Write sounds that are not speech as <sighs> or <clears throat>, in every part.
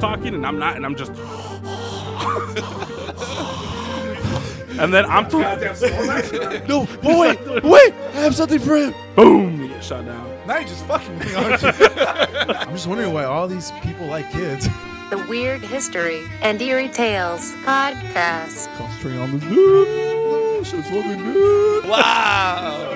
talking and I'm not, and I'm just. <laughs> and then I'm No, but wait, wait, I have something for him. boom, you get shot down. Now you're just fucking me, aren't you? <laughs> I'm just wondering why all these people like kids. The Weird History and Eerie Tales Podcast. Concentrating on this dude. Shit's fucking good. Wow.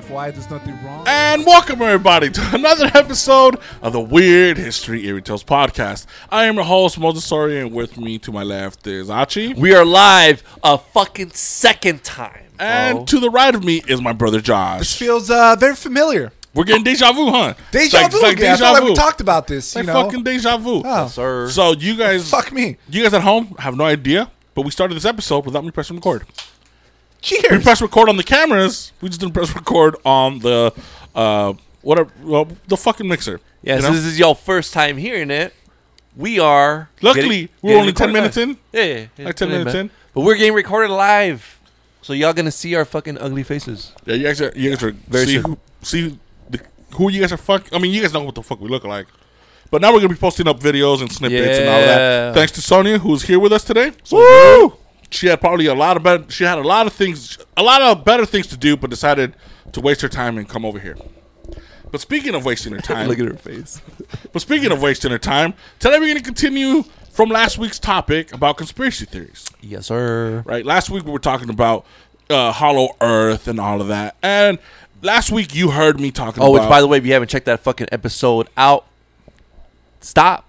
FY, there's nothing wrong. And welcome everybody to <laughs> another episode of the Weird History Eerie Tales podcast. I am your host Moses Soria, and with me to my left is Achi, We are live a fucking second time. and bro. to the right of me is my brother Josh. This Josh. feels uh, very familiar. We're getting deja vu, huh? <laughs> Deja like- vu like again. I deja vu. like we talked about this. It's You like know, fucking deja vu. Oh. sir. So you guys, fuck me. you guys at home have no idea, but we started this episode without me pressing record. We Cheers. pressed record on the cameras. We just didn't press record on the uh whatever well, the fucking mixer. yeah, you so know? this is your first time hearing it. We are. Luckily, getting- we're getting only 10 minutes live. in. Yeah, yeah, yeah. Like 10 minutes in. But we're getting recorded live. So y'all gonna see our fucking ugly faces. Yeah, you guys are you guys are Very see soon. who see the, who you guys are fuck. I mean, you guys know what the fuck we look like. But now we're gonna be posting up videos and snippets and all that. Thanks to Sonia who's here with us today. Woo! She had probably a lot of better. She had a lot of things, a lot of better things to do, but decided to waste her time and come over here. But speaking of wasting her <laughs> time, Look at her face. <laughs> but speaking of wasting her time, today we're gonna continue from last week's topic about conspiracy theories Yes, sir. right? Last week we were talking about uh, Hollow Earth and all of that, and last week you heard me talking Oh, about. which by the way, if you haven't checked that fucking episode out, stop,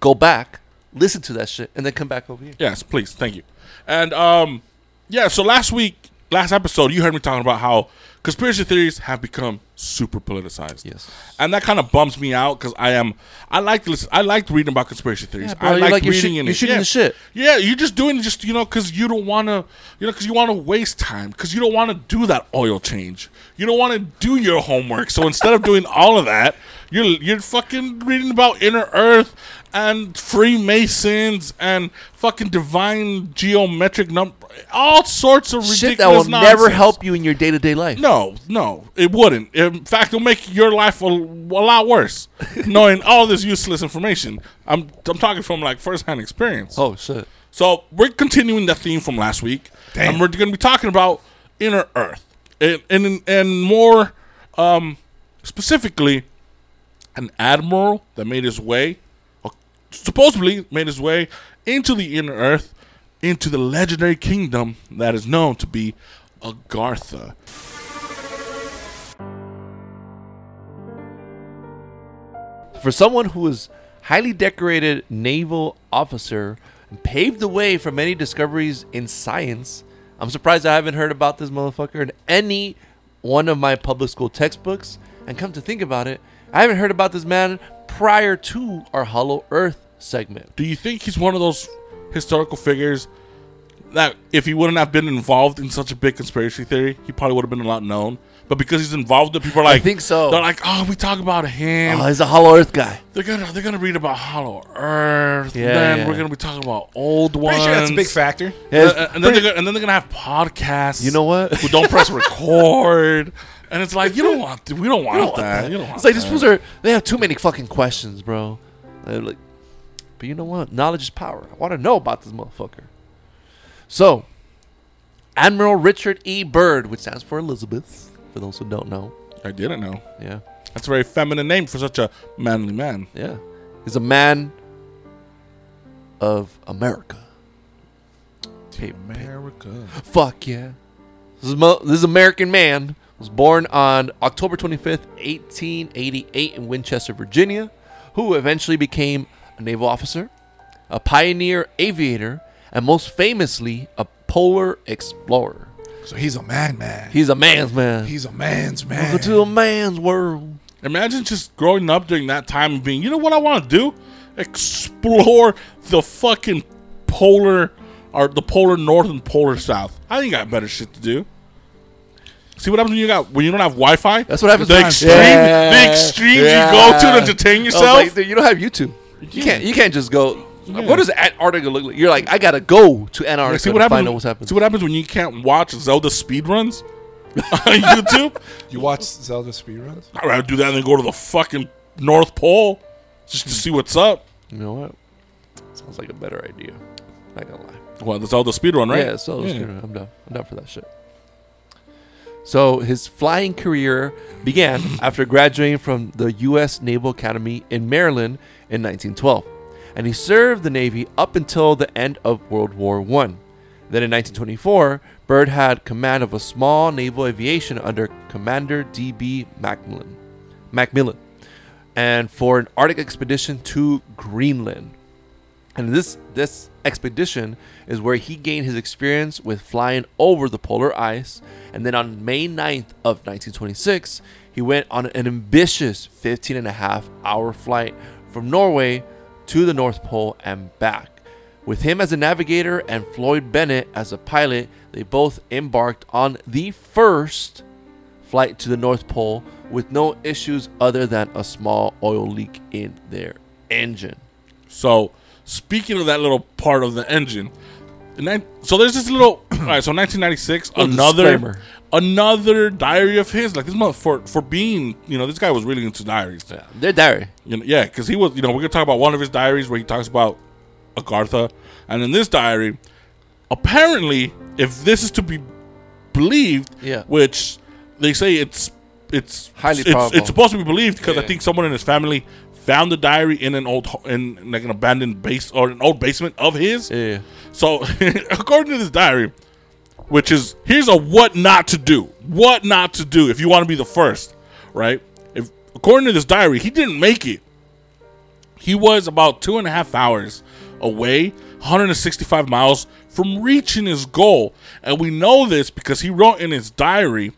go back, listen to that shit, and then come back over here. yes, please, thank you. And um, yeah, so last week, last episode, you heard me talking about how conspiracy theories have become super politicized. Yes. and that kind of bums me out because I am I like to listen. I like reading about conspiracy theories. Yeah, bro, I you're like, like- you're reading in you're it. shooting yeah. the shit. Yeah, you're just doing it just you know because you don't want to you know because you want to waste time because you don't want to do that oil change. You don't want to do your homework. So instead of doing all of that, you're you're fucking reading about inner Earth and Freemasons and fucking divine geometric number, all sorts of ridiculous Shit that will never help you in your day to day life. No, no, it wouldn't. In fact, it'll make your life a, a lot worse <laughs> knowing all this useless information. I'm I'm talking from like firsthand experience. Oh shit. So we're continuing the theme from last week, Damn. and we're going to be talking about inner Earth, and and, and more um, specifically, an admiral that made his way, or supposedly made his way into the inner Earth, into the legendary kingdom that is known to be Agartha. For someone who was highly decorated naval officer and paved the way for many discoveries in science, I'm surprised I haven't heard about this motherfucker in any one of my public school textbooks. And come to think about it, I haven't heard about this man prior to our Hollow Earth segment. Do you think he's one of those historical figures that if he wouldn't have been involved in such a big conspiracy theory, he probably would have been a lot known? But because he's involved, in it, people are like, I think so. They're like, oh, we talk about him. Oh, he's a Hollow Earth guy. they're gonna they're gonna read about Hollow Earth. Yeah, then yeah. we're gonna be talking about old ones. Pretty sure that's a big factor. Yeah, uh, and then they're gonna, and then they're gonna have podcasts. You know what? Who don't press <laughs> record, and it's like you don't want we don't want, that. You don't want It's like these fools are they have too many fucking questions, bro. They're like, but you know what? Knowledge is power. I want to know about this motherfucker. So, Admiral Richard E. Byrd, which stands for Elizabeth, for those who don't know. I didn't know. Yeah, That's a very feminine name for such a manly man. yeah. He's a man of America. America. Fuck yeah. This is, mo- this American man was born on October 25th, 1888 in Winchester, Virginia, who eventually became a naval officer, a pioneer aviator, and most famously, a polar explorer. So he's a man, man. He's a man's man. He's a man's man. Welcome to a man's world. Imagine just growing up during that time and being, you know what I want to do? Explore the fucking polar or the polar north and polar south. I think I got better shit to do. See what happens when you got when you don't have Wi-Fi? That's what happens The sometimes. extreme, Yeah. the extreme Yeah. you go to to entertain yourself. like, dude, you don't have YouTube. You can't. You can't just go. What does Antarctica look like? You're like, I gotta go to Antarctica Like, see what to happens. find out what's happening. See what happens when you can't watch Zelda speedruns <laughs> on YouTube. <laughs> You watch Zelda speedruns? I'd rather do that than go to the fucking North Pole just to see what's up. You know what? Sounds like a better idea. Not gonna lie. Well, that's all the speed run, right? Yeah, so I'm done. I'm down for that shit. So his flying career began after graduating from the U.S. Naval Academy in Maryland in 1912, and he served the Navy up until the end of World War I. Then in 1924, Byrd had command of a small naval aviation under Commander D.B. Macmillan, Macmillan, and for an Arctic expedition to Greenland. And this this expedition is where he gained his experience with flying over the polar ice. And then on May 9th of 1926, he went on an ambitious 15 and a half hour flight from Norway to the North Pole and back. With him as a navigator and Floyd Bennett as a pilot, they both embarked on the first flight to the North Pole with no issues other than a small oil leak in their engine. So, speaking of that little part of the engine, so there's this little. <clears throat> all right, so 1996, Little another disclaimer. another diary of his. Like this month for for being, you know, this guy was really into diaries. Yeah, their diary. You know, yeah, because he was, you know, we're gonna talk about one of his diaries where he talks about Agartha, and in this diary, apparently, if this is to be believed, Yeah. which they say it's it's Highly it's, probable. it's supposed to be believed because I think someone in his family found the diary in an old in like an abandoned base or an old basement of his. Yeah. So, <laughs> according to this diary, which is here's a what not to do, what not to do if you want to be the first, right? If according to this diary, he didn't make it. He was about two and a half hours away, 165 miles from reaching his goal, and we know this because he wrote in his diary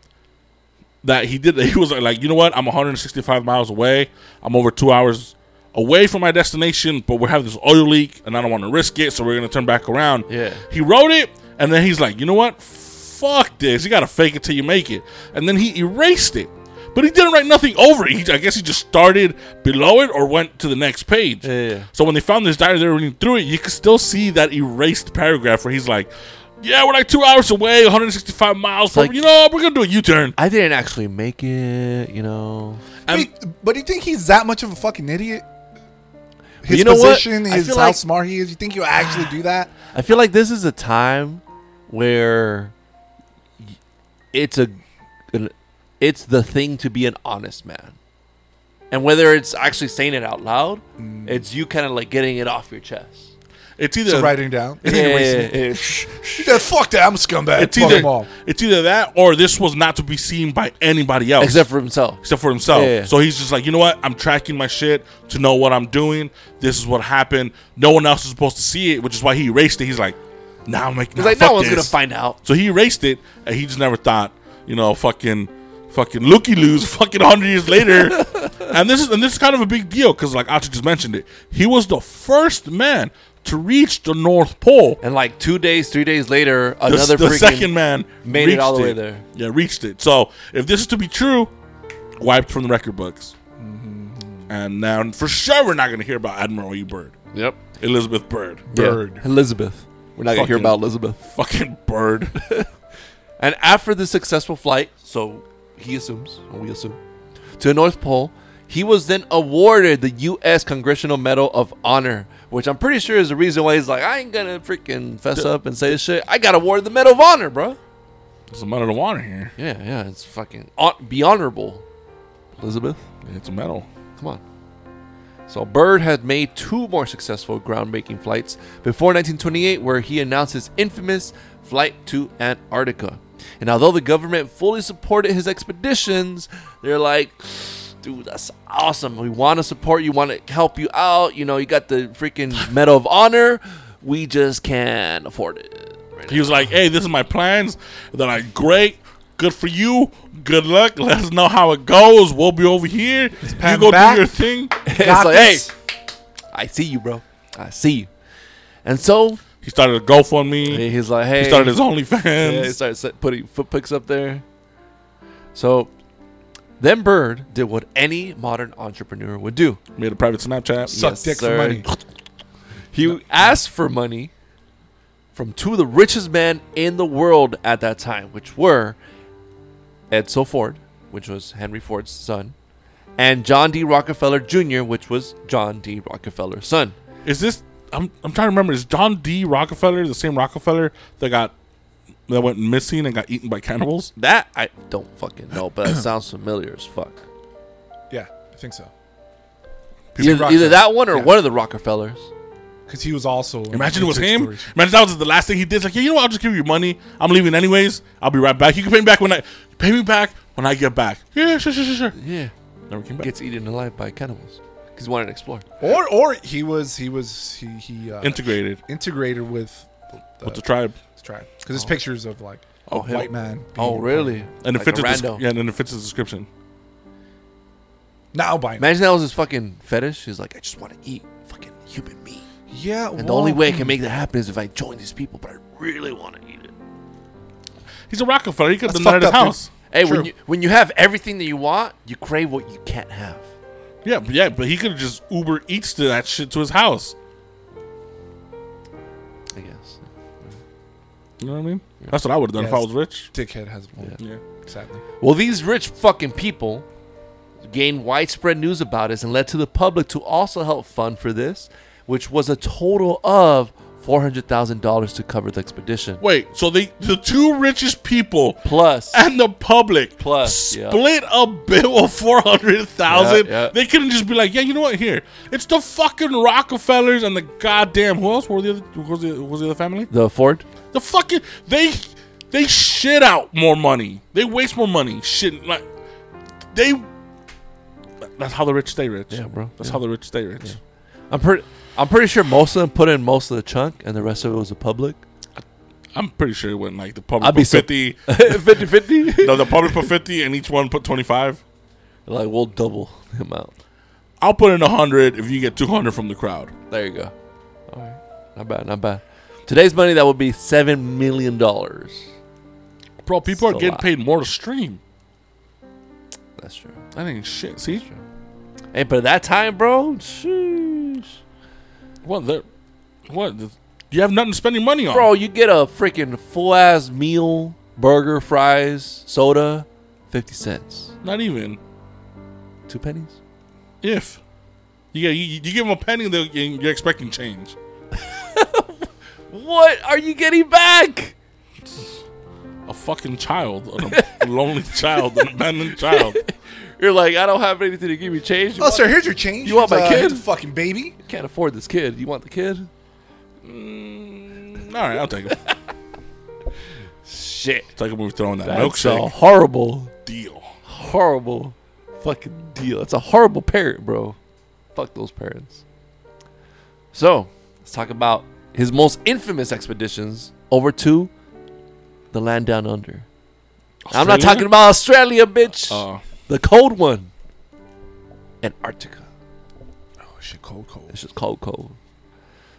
that he did. He was like, you know what? I'm 165 miles away. I'm over two hours away from my destination, but we have this oil leak, and I don't want to risk it, so we're gonna turn back around. Yeah. He wrote it, and then he's like, you know what? Fuck this. You gotta fake it till you make it. And then he erased it. But he didn't write nothing over it. He, I guess he just started below it or went to the next page. Yeah, yeah. So when they found this diary, they were reading through it. You could still see that erased paragraph where he's like, "Yeah, we're like two hours away, 165 miles. From, Like- you know, we're gonna do a U-turn." I didn't actually make it, you know. Wait, but do you think he's that much of a fucking idiot? His You know what? position, I his how like- smart he is. You think he'll actually do that? <sighs> I feel like this is a time where it's a it's the thing to be an honest man. And whether it's actually saying it out loud, Mm. it's you kind of like getting it off your chest. It's either So writing down. Yeah, Yeah, yeah, yeah. yeah, fuck that. I'm a scumbag. it's Fuck either them all. it's either that or this was not to be seen by anybody else except for himself. except for himself. Yeah. So he's just like, you know what? I'm tracking my shit to know what I'm doing. This is what happened. No one else is supposed to see it, which is why he erased it. He's like, now I'm making. He's like, no one's gonna find out. So he erased it, and he just never thought, you know, fucking, fucking looky loos, <laughs> fucking hundred years later. <laughs> and this is and this is kind of a big deal because, like Achi just mentioned it, he was the first man to reach the North Pole. And like two days, three days later, another the freaking second man made it all the reached way there. Yeah, reached it. So if this is to be true, wiped from the record books. Mm-hmm. And now, for sure, we're not going to hear about Admiral E. Byrd, Yep. Elizabeth Byrd, Byrd. Yeah. Elizabeth. We're not gonna hear about Elizabeth. fucking Byrd. <laughs> And after the successful flight, so he assumes, or we assume, to the North Pole, he was then awarded the U.S. Congressional Medal of Honor, which I'm pretty sure is the reason why he's like, I ain't gonna freaking fess up and say this shit. I got awarded the Medal of Honor, bro. There's a medal of honor here. Yeah, yeah, it's fucking be honorable, Elizabeth. It's a medal. Come on. So Byrd had made two more successful groundbreaking flights before 1928, where he announced his infamous flight to Antarctica. And although the government fully supported his expeditions, they're like, dude, that's awesome. We want to support you, want to help you out. You know, you got the freaking Medal of Honor. We just can't afford it. Right He was like, "Hey, this is my plans." They're like, "Great, good for you. Good luck. Let us know how it goes. We'll be over here. You go back. do your thing." <laughs> it's like, hey, I see you, bro. I see you. And so He started a GoFundMe. he's like, hey, He started his Yeah, OnlyFans. he started putting foot pics up there. So then Byrd did what any modern entrepreneur would do. Made a private Snapchat. Suck Yes, dick sir. for money. <laughs> He asked for money from two of the richest men in the world at that time, which were Edsel Ford, which was Henry Ford's son, and John D. Rockefeller Jr., which was John D. Rockefeller's son. Is this? I'm I'm trying to remember. Is John D. Rockefeller the same Rockefeller that got that went missing and got eaten by cannibals? <laughs> That I don't fucking know, but it sounds familiar as fuck. Yeah, I think so. Either, either that one or Yeah. one of the Rockefellers. Because he was also. Imagine it was him. exploration. Imagine that was the last thing he did. It's like, yeah, you know what? I'll just give you your money. I'm leaving anyways. I'll be right back. You can pay me back when I pay me back when I get back. Yeah, sure, sure, sure, sure. Yeah, Never came back. gets eaten alive by cannibals because he wanted to explore. Or or he was he was he he uh, Integrated integrated with the, with the tribe. Tribe because there's oh. pictures of like a Oh, hell. white man. Oh, being- really? And it Like fits a his rando. yeah, and then it fits his description. Not albino. Imagine that was his fucking fetish. He's like, I just want to eat fucking human meat. Yeah, And the only way I can make that happen is if I join these people, but I really want to eat it. He's a Rockefeller. He could have That's done that at his fucked up, house. Hey, True. when you when you have everything that you want, you crave what you can't have. Yeah, but yeah, but he could have just Uber eats to that shit to his house. You know what I mean? That's what I would have done if I was rich. dickhead has one. Yeah. Sadly, Well, these rich fucking people gained widespread news about this and led to the public to also help fund for this, which was a total of four hundred thousand dollars to cover the expedition. Wait, so they the two richest people Plus, and the public Plus, yeah. split a bill of four hundred thousand. Yeah, yeah. They couldn't just be like, yeah, you know what? Here, it's the fucking Rockefellers and the goddamn who else were the other? Who was the, who was the other family? the Ford. The fucking they they shit out more money. They waste more money. Shit like they. That's how the rich stay rich. Yeah, bro. That's Yeah. how the rich stay rich. I'm pretty. I'm pretty sure most of them put in most of the chunk, and the rest of it was the public. I'm pretty sure it went like the public I'd be put so- fifty. <laughs> 50-50. <laughs> no, the public put fifty, and each one put twenty five. like we'll double the amount. I'll put in a hundred if you get two hundred from the crowd. There you go. All right, not bad, not bad. Today's money that would be seven million dollars. Bro, people are Still getting lot. paid more to stream. That's true. That ain't shit. See Hey, but at that time, bro, sheesh. what? The, what? The, you have nothing to spend your money on, bro, you get a freaking full ass meal, burger, fries, soda, fifty cents, Not even two pennies. if. You, get, you, you give them a penny, they'll- you're expecting change. <laughs> What are you getting back? A fucking child, a <laughs> lonely child, an abandoned child. You're like, I don't have anything to give you change. You Oh, want- sir, here's your change. You want my uh, kid? here's the fucking baby. can't afford this kid. You want the kid? Mm, all right, I'll take it. Shit. It's like when we're throwing that That's a horrible, deal. horrible fucking deal. That's a horrible parent, bro. Fuck those parents. So, let's talk about his most infamous expeditions over to the land down under. I'm not talking about Australia, bitch. Uh, the cold one. Antarctica. Oh shit, cold, cold. It's just cold, cold.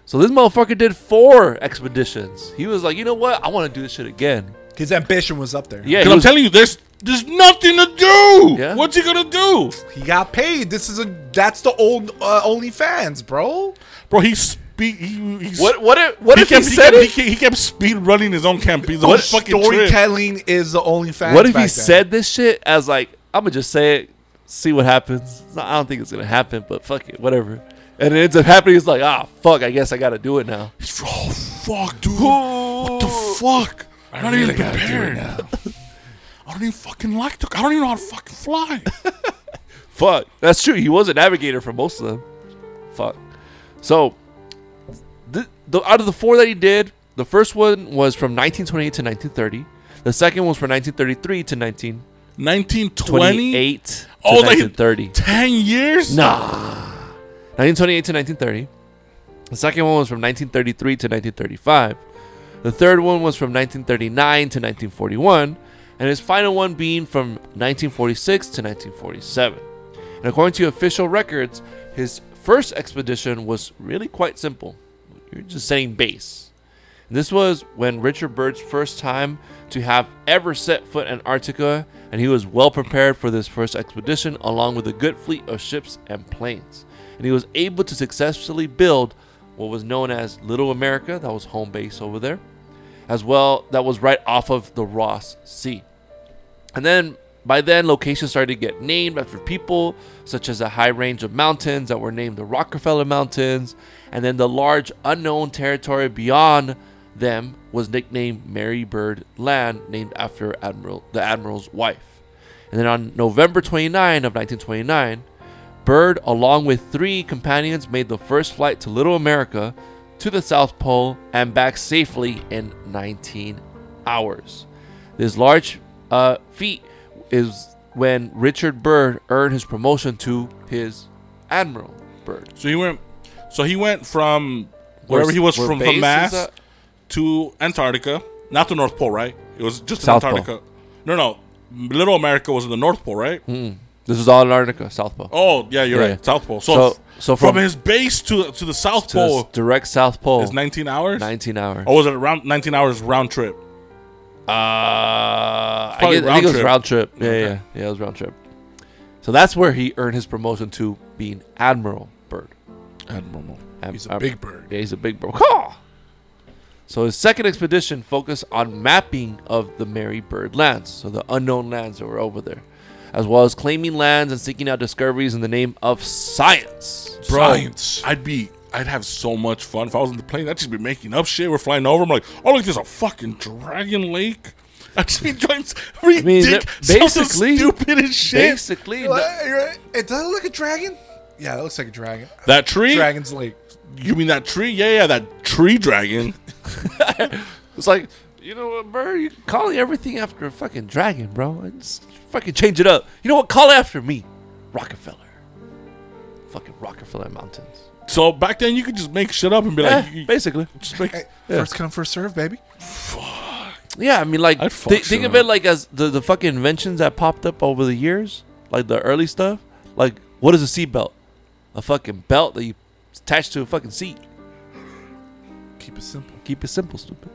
So this motherfucker did four expeditions. He was like, you know what? I want to do this shit again. His ambition was up there. Yeah, Because I'm was- telling you, there's there's nothing to do. Yeah. What's he gonna do, he got paid. This is a that's the old uh, OnlyFans, bro. bro? He speed. He, he's, What? What? If, what if he, kept, said kept, it? He, kept, he kept speed running his own campaign. The What whole fucking trip. is the OnlyFans? What if he then. said this shit as like, I'm gonna just say it, see what happens. Not- I don't think it's gonna happen, but fuck it, whatever. And it ends up happening. It's like, ah, fuck. I guess I gotta do it now. He's, oh fuck, dude! What the fuck? I'm not even prepared. <laughs> I don't even fucking like to. I don't even know how to fucking fly. <laughs> Fuck. That's true. He was a navigator for most of them. Fuck. So, the, out of the four that he did, the first one was from 1928 to 1930. The second was from 1933 to 19. 1928 1920. to Oh, like 1930. ten years. Nah. 1928 to 1930. The second one was from 1933 to 1935. The third one was from 1939 to 1941. And his final one being from 1946 to 1947. And according to official records, his first expedition was really quite simple. You're just setting base. And this was when Richard Byrd's first time to have ever set foot in Antarctica, and he was well prepared for this first expedition along with a good fleet of ships and planes. And he was able to successfully build what was known as Little America, that was home base over there, as well, that was right off of the Ross Sea. And then by then, locations started to get named after people, such as a high range of mountains that were named the Rockefeller Mountains, and then the large unknown territory beyond them was nicknamed Mary Byrd Land, named after Admiral the admiral's wife. And then on November 29 of 1929, Byrd, along with three companions, made the first flight to Little America, to the South Pole, and back safely in 19 hours. This large uh, feat is when Richard Byrd earned his promotion to his Admiral Byrd. So he went. So he went from wherever Where- he was from, from Mass to Antarctica, not the North Pole, right? It was just South Pole. Antarctica. No, no. Little America was in the North Pole, right? Hmm. This is all Antarctica, South Pole. Oh, yeah, you're Yeah, right. yeah. South Pole. So, So- so from, from- his base to to the South To Pole direct South Pole. is 19 hours. 19 hours. Or was it around 19 hours round trip? Uh, I, guess, I think it was round trip. Yeah, Okay. yeah, yeah. It was round trip. So that's where he earned his promotion to being Admiral Byrd. Admiral. Ad- He's a uh, big bird. Yeah, he's a big bird. Caw! So his second expedition focused on mapping of the Mary Byrd lands, so the unknown lands that were over there, as well as claiming lands and seeking out discoveries in the name of science. Bro, Science. I'd be, I'd have so much fun if I was in the plane. I'd just be making up shit. We're flying over. I'm like, oh look, there's a fucking dragon lake. <laughs> I'd just be doing s- mean, ridiculous, <laughs> basically- stupid as shit. Basically, You're like, "Hey, you're right. Hey, does that look like a dragon? Yeah, that looks like a dragon. That tree? Dragon's Lake. You mean that tree? Yeah, yeah, that tree dragon. <laughs> it's like, you know what, Byrd? You calling everything after a fucking dragon, bro. Just fucking change it up. You know what? Call it after me, Rockefeller. Fucking Rockefeller Mountains. So back then, you could just make shit up and be like, Eh, you- basically. just make. Hey, Yeah. First come, first serve, baby. Yeah, I mean, like, I'd fuck thi- shit think of up. it like as the, the fucking inventions that popped up over the years, like the early stuff. Like, what is a seatbelt? A fucking belt that you attach to a fucking seat. Keep it simple. Keep it simple, stupid.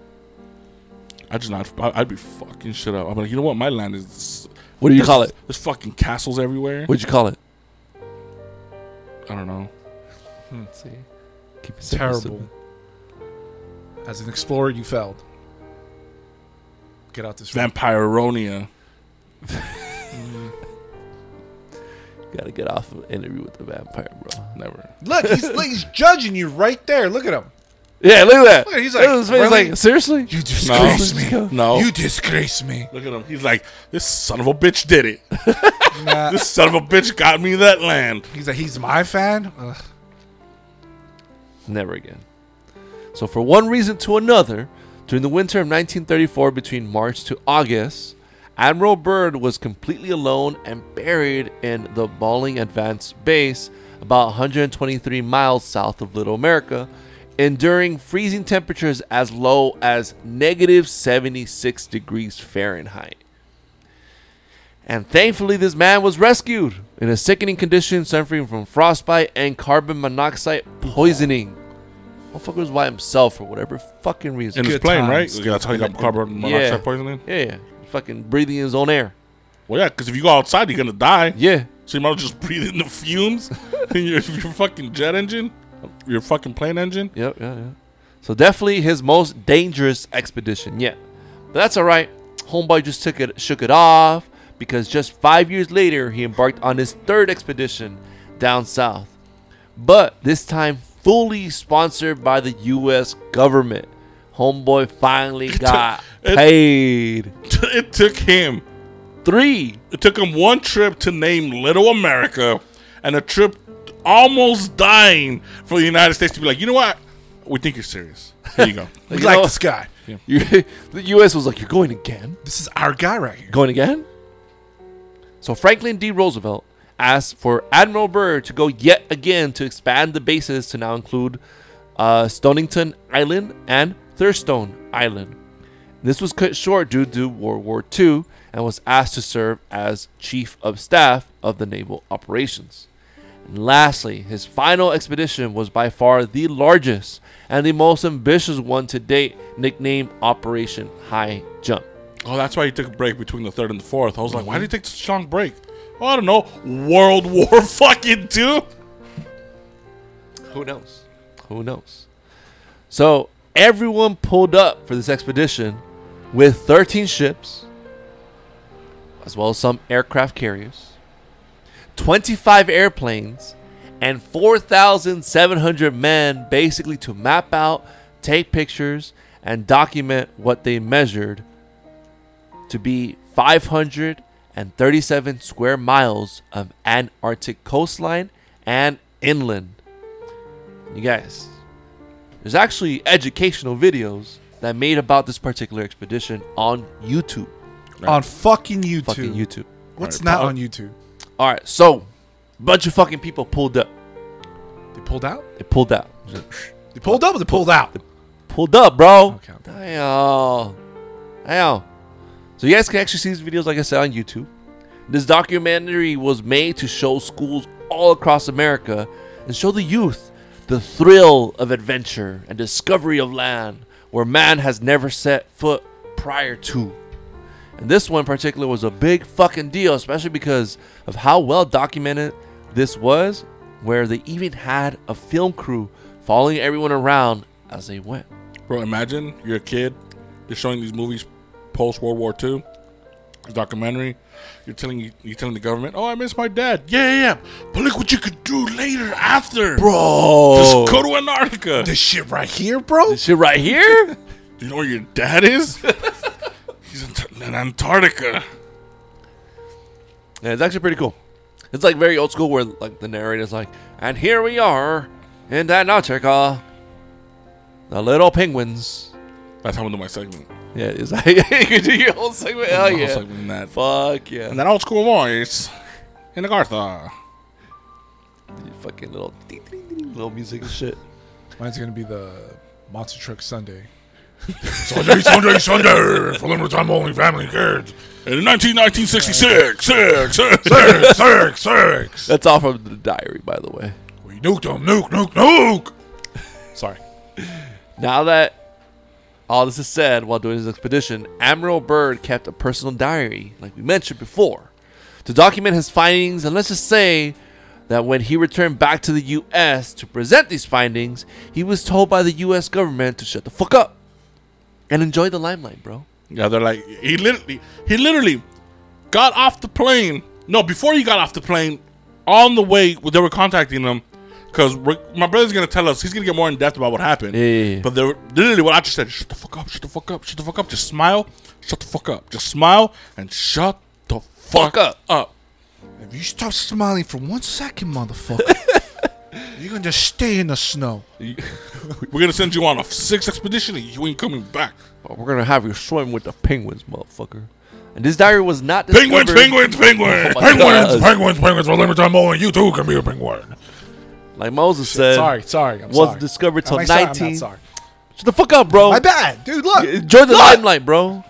I just not. I- I'd be fucking shit up. I'm like, you know what? My land is. This, What do you call it? There's fucking castles everywhere. What'd you call it? I don't know. Hmm. See, keep it simple, Terrible. stupid. As an explorer, you failed. Get out this. Vampironia. <laughs> Gotta get off of interview with the vampire, bro. Never. Look, he's <laughs> look, he's judging you right there. Look at him. Yeah, look at that. Look at- he's Look at like, his face, really? like, seriously? You disgrace No. me. No. You disgrace me. Look at him. He's like, this son of a bitch did it. <laughs> Nah. this son of a bitch got me that land. He's like, he's my fan. Ugh. Never again. So, for one reason to another, during the winter of 1934, between March to August, Admiral Byrd was completely alone and buried in the Bolling Advance Base, about 123 miles south of Little America, enduring freezing temperatures as low as negative 76 degrees Fahrenheit. And thankfully, this man was rescued in a sickening condition, suffering from frostbite and carbon monoxide poisoning. Motherfucker was by himself for whatever fucking reason. In his Good plane, times. right? Yeah, that's how he got carbon monoxide Yeah. poisoning. yeah, yeah. Fucking breathing his own air. Well, yeah, because if you go outside, you're gonna die. Yeah. So you might as well just <laughs> breathe in the fumes in <laughs> <laughs> your, your fucking jet engine, your fucking plane engine. Yep, yeah, yeah. So definitely his most dangerous expedition yet. But that's all right. Homeboy just took it, shook it off because just five years later he embarked on his third expedition down south. But this time fully sponsored by the U.S. government. Homeboy finally got it- paid. It took him. Three. It took him one trip to name Little America, and a trip almost dying for the United States to be like, you know what? We think you're serious. Here you go. <laughs> We You like know- this guy. You, <laughs> the U.S. was like, "You're going again." This is our guy right here. Going again? So Franklin D. Roosevelt asked for Admiral Byrd to go yet again to expand the bases to now include uh, Stonington Island and Thurston Island. This was cut short due to World War II and was asked to serve as Chief of Staff of the Naval Operations. And lastly, his final expedition was by far the largest and the most ambitious one to date, nicknamed Operation High Jump. Oh, that's why he took a break between the third and the fourth. I was like, why did he take such a long break? Oh, I don't know. World <laughs> War fucking two. Who knows? Who knows? So everyone pulled up for this expedition with 13 ships, as well as some aircraft carriers, 25 airplanes, and 4,700 men basically to map out, take pictures, and document what they measured to be 537 square miles of Antarctic coastline and inland. You guys, there's actually educational videos that made about this particular expedition on YouTube. On fucking YouTube. Fucking YouTube. What's Alright, not on YouTube? All right, so bunch of fucking people pulled up. They pulled out. They pulled out. They pulled up. or They pulled out. Pulled up, bro. Okay, okay. Damn. Damn. So you guys can actually see these videos, like I said, on YouTube. This documentary was made to show schools all across America and show the youth the thrill of adventure and discovery of land where man has never set foot prior to. And this one in particular was a big fucking deal, especially because of how well documented this was, where they even had a film crew following everyone around as they went. Bro, imagine you're a kid. They're showing these movies post World War II. Documentary. You're telling you're telling the government, "Oh, I miss my dad." Yeah, yeah, yeah. But look what you could do later after. Bro, Just go to Antarctica. This shit right here, bro. this shit right here. Do <laughs> you know where your dad is? <laughs> He's in, in Antarctica. Yeah, it's actually pretty cool. It's like very old school, where like the narrator's like, "And here we are in Antarctica, the little penguins." That's how I'm gonna my segment. Yeah, it's like <laughs> you can do your whole segment. Hell My whole yeah, segment in that. fuck yeah, And that old school voice in Agartha. You fucking little ding, ding, ding, little music and shit. Mine's gonna be the Monster Truck Sunday. <laughs> Sunday, Sunday, Sunday, for limited time only, family kids. In 1966, six, six, six, six, six. That's all from the diary, by the way. We nuked them. Nuke, nuke, nuke. <laughs> Sorry. Now that all this is said while doing his expedition, Admiral Byrd kept a personal diary, like we mentioned before, to document his findings. And let's just say that when he returned back to the U.S. to present these findings, he was told by the U.S. government to shut the fuck up and enjoy the limelight, bro. Yeah, they're like he literally he literally got off the plane. No, before he got off the plane, on the way they were contacting him because my brother's gonna tell us he's gonna get more in depth about what happened. Yeah, yeah, yeah. But they were literally what I just said: shut the fuck up, shut the fuck up, shut the fuck up. Just smile, shut the fuck up. Just smile and shut the fuck, Fuck up. up. If you stop smiling for one second, motherfucker, you're gonna just stay in the snow. We're gonna send you on a six expedition and you ain't coming back. We're gonna have you swim with the penguins, motherfucker. And this diary was not Penguins, discovered- penguins, penguins, Oh penguins, God. penguins, penguins. For limited time only, you too can be a penguin. Like Moses said, sorry, sorry. I'm was sorry. discovered till Am I sorry? I'm 19. not sorry. Shut the fuck up, bro. My bad, dude. Look. Enjoy the Look. limelight, bro.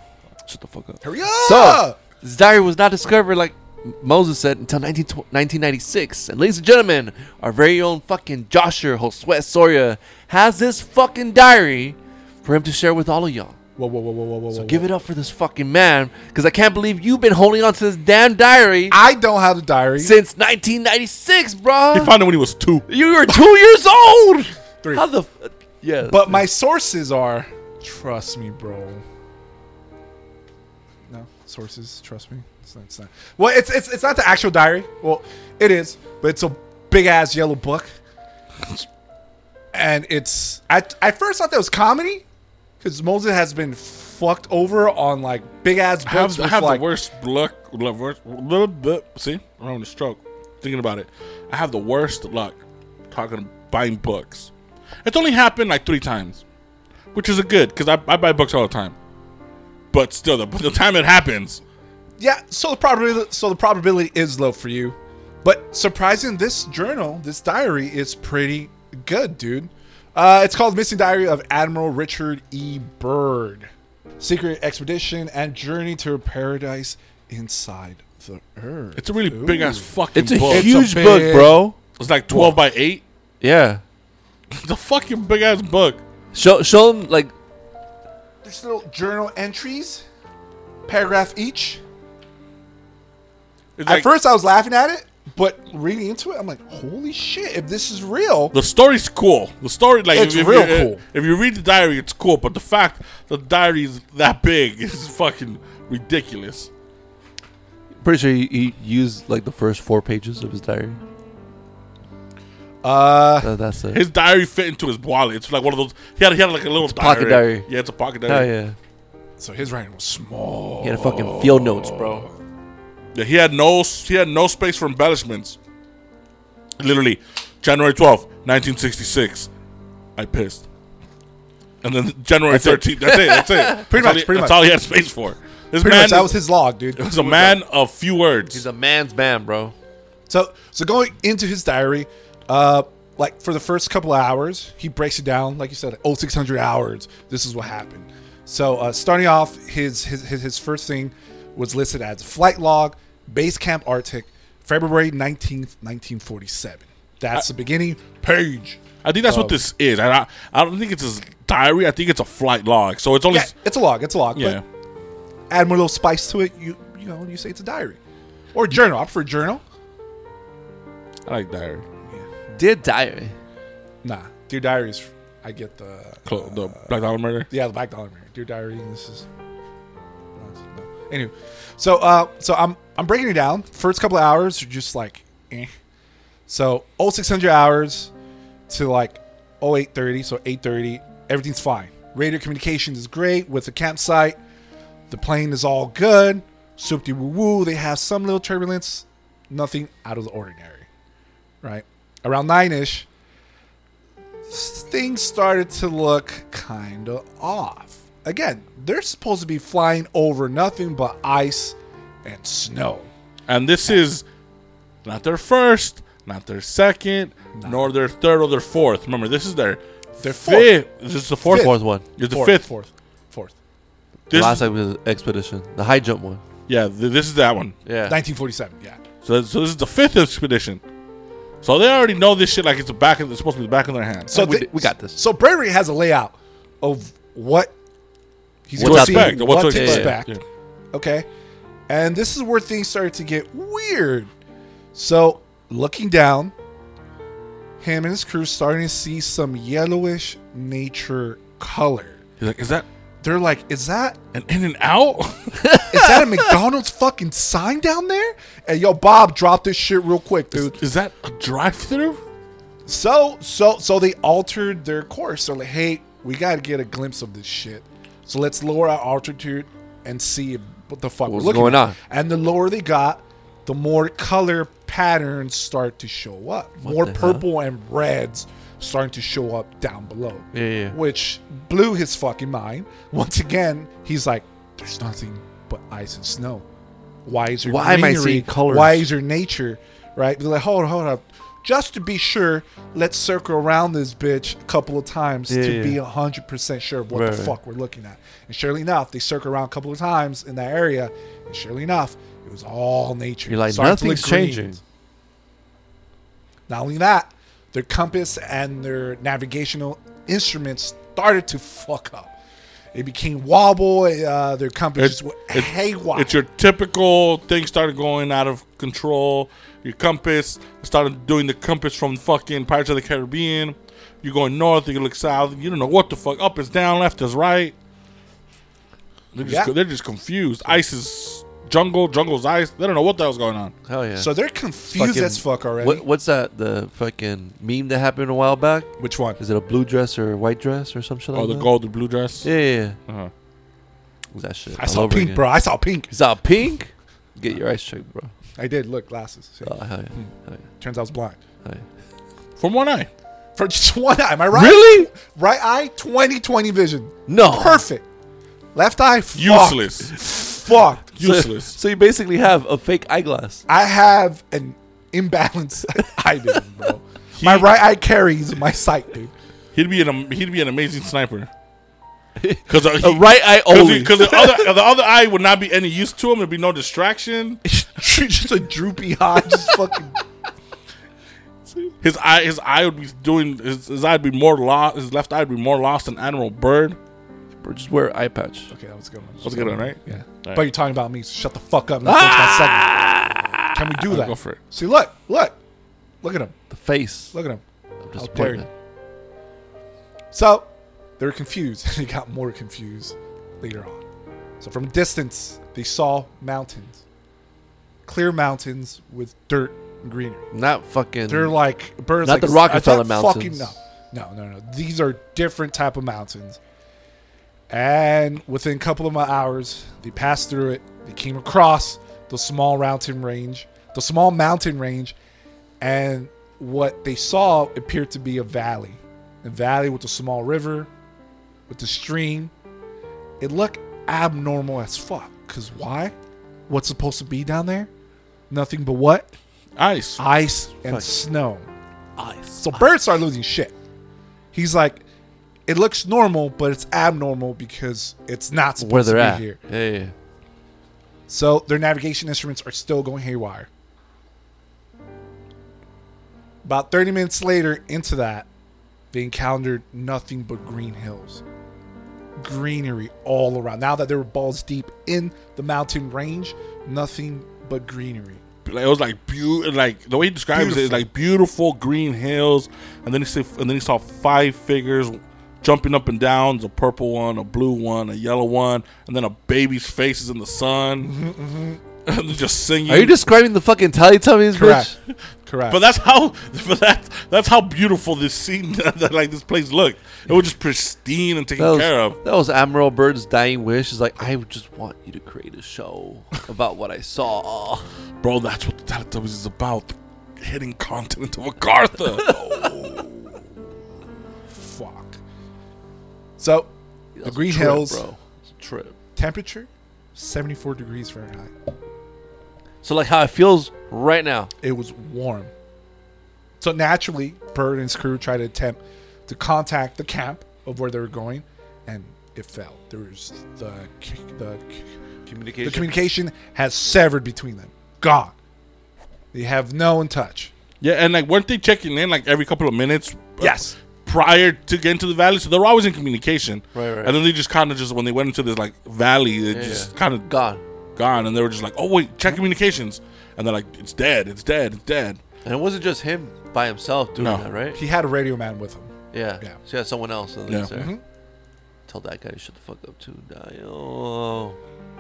Shut the fuck up. Hurry up. So, this diary was not discovered, like Moses said, until 19, 1996. And ladies and gentlemen, our very own fucking Joshua Josue Soria has this fucking diary for him to share with all of y'all. Whoa, whoa, whoa, whoa, whoa, whoa. So give it up for this fucking man, because I can't believe you've been holding on to this damn diary I don't have the diary. since 1996, bro. He found it when he was two. you were two years old. <laughs> Three. How the? F- yeah. But my sources are, trust me, bro. No sources, trust me. It's not. It's not. Well, it's it's it's not the actual diary. Well, it is, but it's a big ass yellow book, <laughs> and it's. I at first, thought that was comedy, because Moses has been fucked over on like big ass I books have, I have like the worst luck. little bit- See, I'm having a stroke. Thinking about it, I have the worst luck talking buying books. It's only happened like three times, which is a good because I, I buy books all the time. But still, the, <laughs> the time it happens, Yeah, so the probability so the probability is low for you. But surprising this journal, this diary is pretty good, dude. Uh, it's called Missing Diary of Admiral Richard E. Byrd. Secret Expedition and Journey to Paradise Inside the Earth. it's a really big ass fucking book. it's a book. huge big- book, bro. it's like 12 by 8. Yeah. <laughs> It's a fucking big ass book. Show show him like There's little journal entries, paragraph each. It's At like, first, I was laughing at it, but reading into it, I'm like, holy shit, if this is real. the story's cool. The story, like, It's if, if real you, cool. If you read the diary, it's cool. But the fact that the diary is that big <laughs> is fucking ridiculous. pretty sure he, he used like the first four pages of his diary. Uh, That- that's it. His diary fit into his wallet. It's like one of those. He had, he had like a little pocket diary. Yeah, it's a pocket diary. diary. yeah. so his writing was small. He had a fucking field notes, bro. Yeah, he had no he had no space for embellishments. Literally, January twelfth, nineteen sixty six. I pissed. And then January That's it. thirteenth. That's it. That's it. <laughs> Pretty That's all much, he- pretty That's much. all he had space for. This Pretty man much, that is- was his log, dude. was a man of few words. He's a man's man, bro. So, so going into his diary, uh, like for the first couple of hours, he breaks it down, like you said, oh, 600 hours. This is what happened. So, uh, starting off, his, his his his first thing was listed as flight log, base camp Arctic, February 19th, 1947. That's the beginning page. I think that's Oh. what this is. I, I I don't think it's his diary. I think it's a flight log. So it's only Yeah, it's a log. It's a log. yeah. But add more little spice to it. You you know, you say it's a diary or journal. I prefer journal. I like diary. Dear diary. Nah, dear diaries. I get the Clo- the uh, Black Dahlia Murder. Yeah, the Black Dahlia Murder. Dear Diary. This is. Anyway, so uh, so I'm I'm breaking it down. First couple of hours are just like, eh. So 0600 hours to like 0830. So 830, everything's fine. Radio communications is great with the campsite. The plane is all good. Soupy woo woo. They have some little turbulence. Nothing out of the ordinary. Right. Around nine ish, things started to look kind of off. Again, they're supposed to be flying over nothing but ice and snow. And this is not their first, not their second, nor their third or their fourth. Remember, this is their Their fifth. This is the fourth. Fifth. Fourth one. It's the Fourth, fifth. fourth, fourth. The This, last ex- expedition. The high jump one. yeah, th- this is that one. Yeah. 1947. Yeah. So, so this is the fifth expedition. So they already know this shit like it's the back. Of, it's supposed to be the back of their hand. So we thi- we got this. So Bravery has a layout of what he's What to expect, what what to expect. expect. Yeah. Okay, and this is where things started to get weird. So looking down, him and his crew starting to see some yellowish nature color. He's like, is that They're like, "Is that an in and out? <laughs> is that a McDonald's fucking sign down there?" And yo, Bob, drop this shit real quick, dude. is that a drive-through? So so so they altered their course. They're like, hey, we got to get a glimpse of this shit. So let's lower our altitude and see what the fuck What's we're looking going at. on? And the lower they got, the more color patterns start to show up. more the hell? purple and reds starting to show up down below. Yeah, yeah. Which blew his fucking mind. Once again, he's like, there's nothing but ice and snow. Why is there Why am I greenery? seeing colors? Why is there nature? Right? They're like, hold on, hold on. Just to be sure, let's circle around this bitch a couple of times Yeah, to yeah. be hundred percent sure of what Right, the right. fuck we're looking at. And surely enough, they circle around a couple of times in that area, and surely enough, it was all nature. You're like, nothing's changing. Not only that, their compass and their navigational instruments started to fuck up. It became wobble. Uh, their compass It- just went it- haywire. It's your typical thing started going out of control. Your compass started doing the compass from fucking Pirates of the Caribbean. You're going north, you look south, you don't know what the fuck. Up is down, left is right. They're just, Yeah. they're just confused. Ice is jungle, jungle's ice. They don't know what the hell's going on. Hell yeah. so they're confused Fucking- as fuck already. What, what's that? The fucking meme that happened a while back? Which one? Is it a blue dress or a white dress or some shit Oh, like the that? gold, the blue dress. Yeah, yeah, yeah. Uh-huh. That shit? I all saw over pink, again. bro. I saw pink. Is that pink? Get your eyes checked, bro. I did. Look, glasses. See? Oh, hell yeah. Hmm. Hell yeah. Turns out I was blind. Hell yeah. From one eye. For just one eye. Am I right? Really? Right eye, 20 20 vision. No. Perfect. Left eye, fucked. Useless. <laughs> Fucked. <laughs> So- Useless. So, you basically have a fake eyeglass. I have an imbalanced <laughs> eye vision, bro. My right eye carries my sight, dude. He'd be an he'd be an amazing sniper. <laughs> Because uh, A right eye only. Because the other the other eye would not be any use to him. There'd be no distraction. just a droopy eye, just fucking. His eye his eye would be doing his, his eye would be more lost. His left eye would be more lost than Admiral Byrd. Bro, just wear an eye patch. Okay, that was a good one. That was a good one, right? Yeah. All But right. you're talking about me, so shut the fuck up. and let's finish that segment. Ah! Can we do I'll that? Go for it. See, look, look, look at him, The face. look at him. of How dare you. disappointment. So they were confused. <laughs> they got more confused later on. So from a distance, they saw mountains clear mountains with dirt and greenery. Not fucking. They're like birds. Not like, the "Is Rockefeller that Mountains." Fucking, no, no, no, no. These are different type of mountains. And within a couple of my hours, they passed through it. They came across the small mountain range, the small mountain range, and what they saw appeared to be a valley, a valley with a small river, with the stream. It looked abnormal as fuck. Cause why? What's supposed to be down there? Nothing but what? Ice. ice and snow. Ice. So birds start losing shit. He's like, it looks normal, but it's abnormal because it's not supposed where they're be at. here. Yeah, yeah, yeah. So their navigation instruments are still going haywire. About 30 minutes later into that, they encountered nothing but green hills. Greenery all around. Now that they were balls deep in the mountain range, nothing but greenery. Like, it was like beautiful. Like the way he describes it is like beautiful green hills, and then he saw, and then he saw five figures jumping up and down. There's a purple one, a blue one, a yellow one, and then a baby's face is in the sun, mm-hmm, mm-hmm. and <laughs> they're just singing. Are you describing the fucking Teletubbies, Correct. bitch? Correct. But that's how. <laughs> But that that's how beautiful this scene, <laughs> that, like this place looked. It was just pristine and taken That was, care of. that was Admiral Byrd's dying wish. Is like, I just want you to create a show about what I saw. Bro, that's what the Teletubbies is about. The hidden continent of Agartha. So the That's a Green trip, Hills bro. Trip. temperature 74 degrees Fahrenheit. So like how it feels right now. It was warm. So naturally, Byrd and his crew tried to attempt to contact the camp of where they were going, and it failed. There was the the Communication. the communication has severed between them. Gone. They have no in touch. yeah, and like weren't they checking in like every couple of minutes? Yes. Prior to getting to the valley, so they were always in communication. Right, right. And then they just kind of just when they went into this like valley, they Yeah, just yeah. kind of gone. gone, and they were just like, "Oh wait, check communications," and they're like, "It's dead, it's dead, it's dead." And it wasn't just him by himself doing No. that, right? He had a radio man with him. Yeah. Yeah. So he had someone else. And Yeah. yeah. Mhm. Tell that guy to shut the fuck up too. Die. Oh.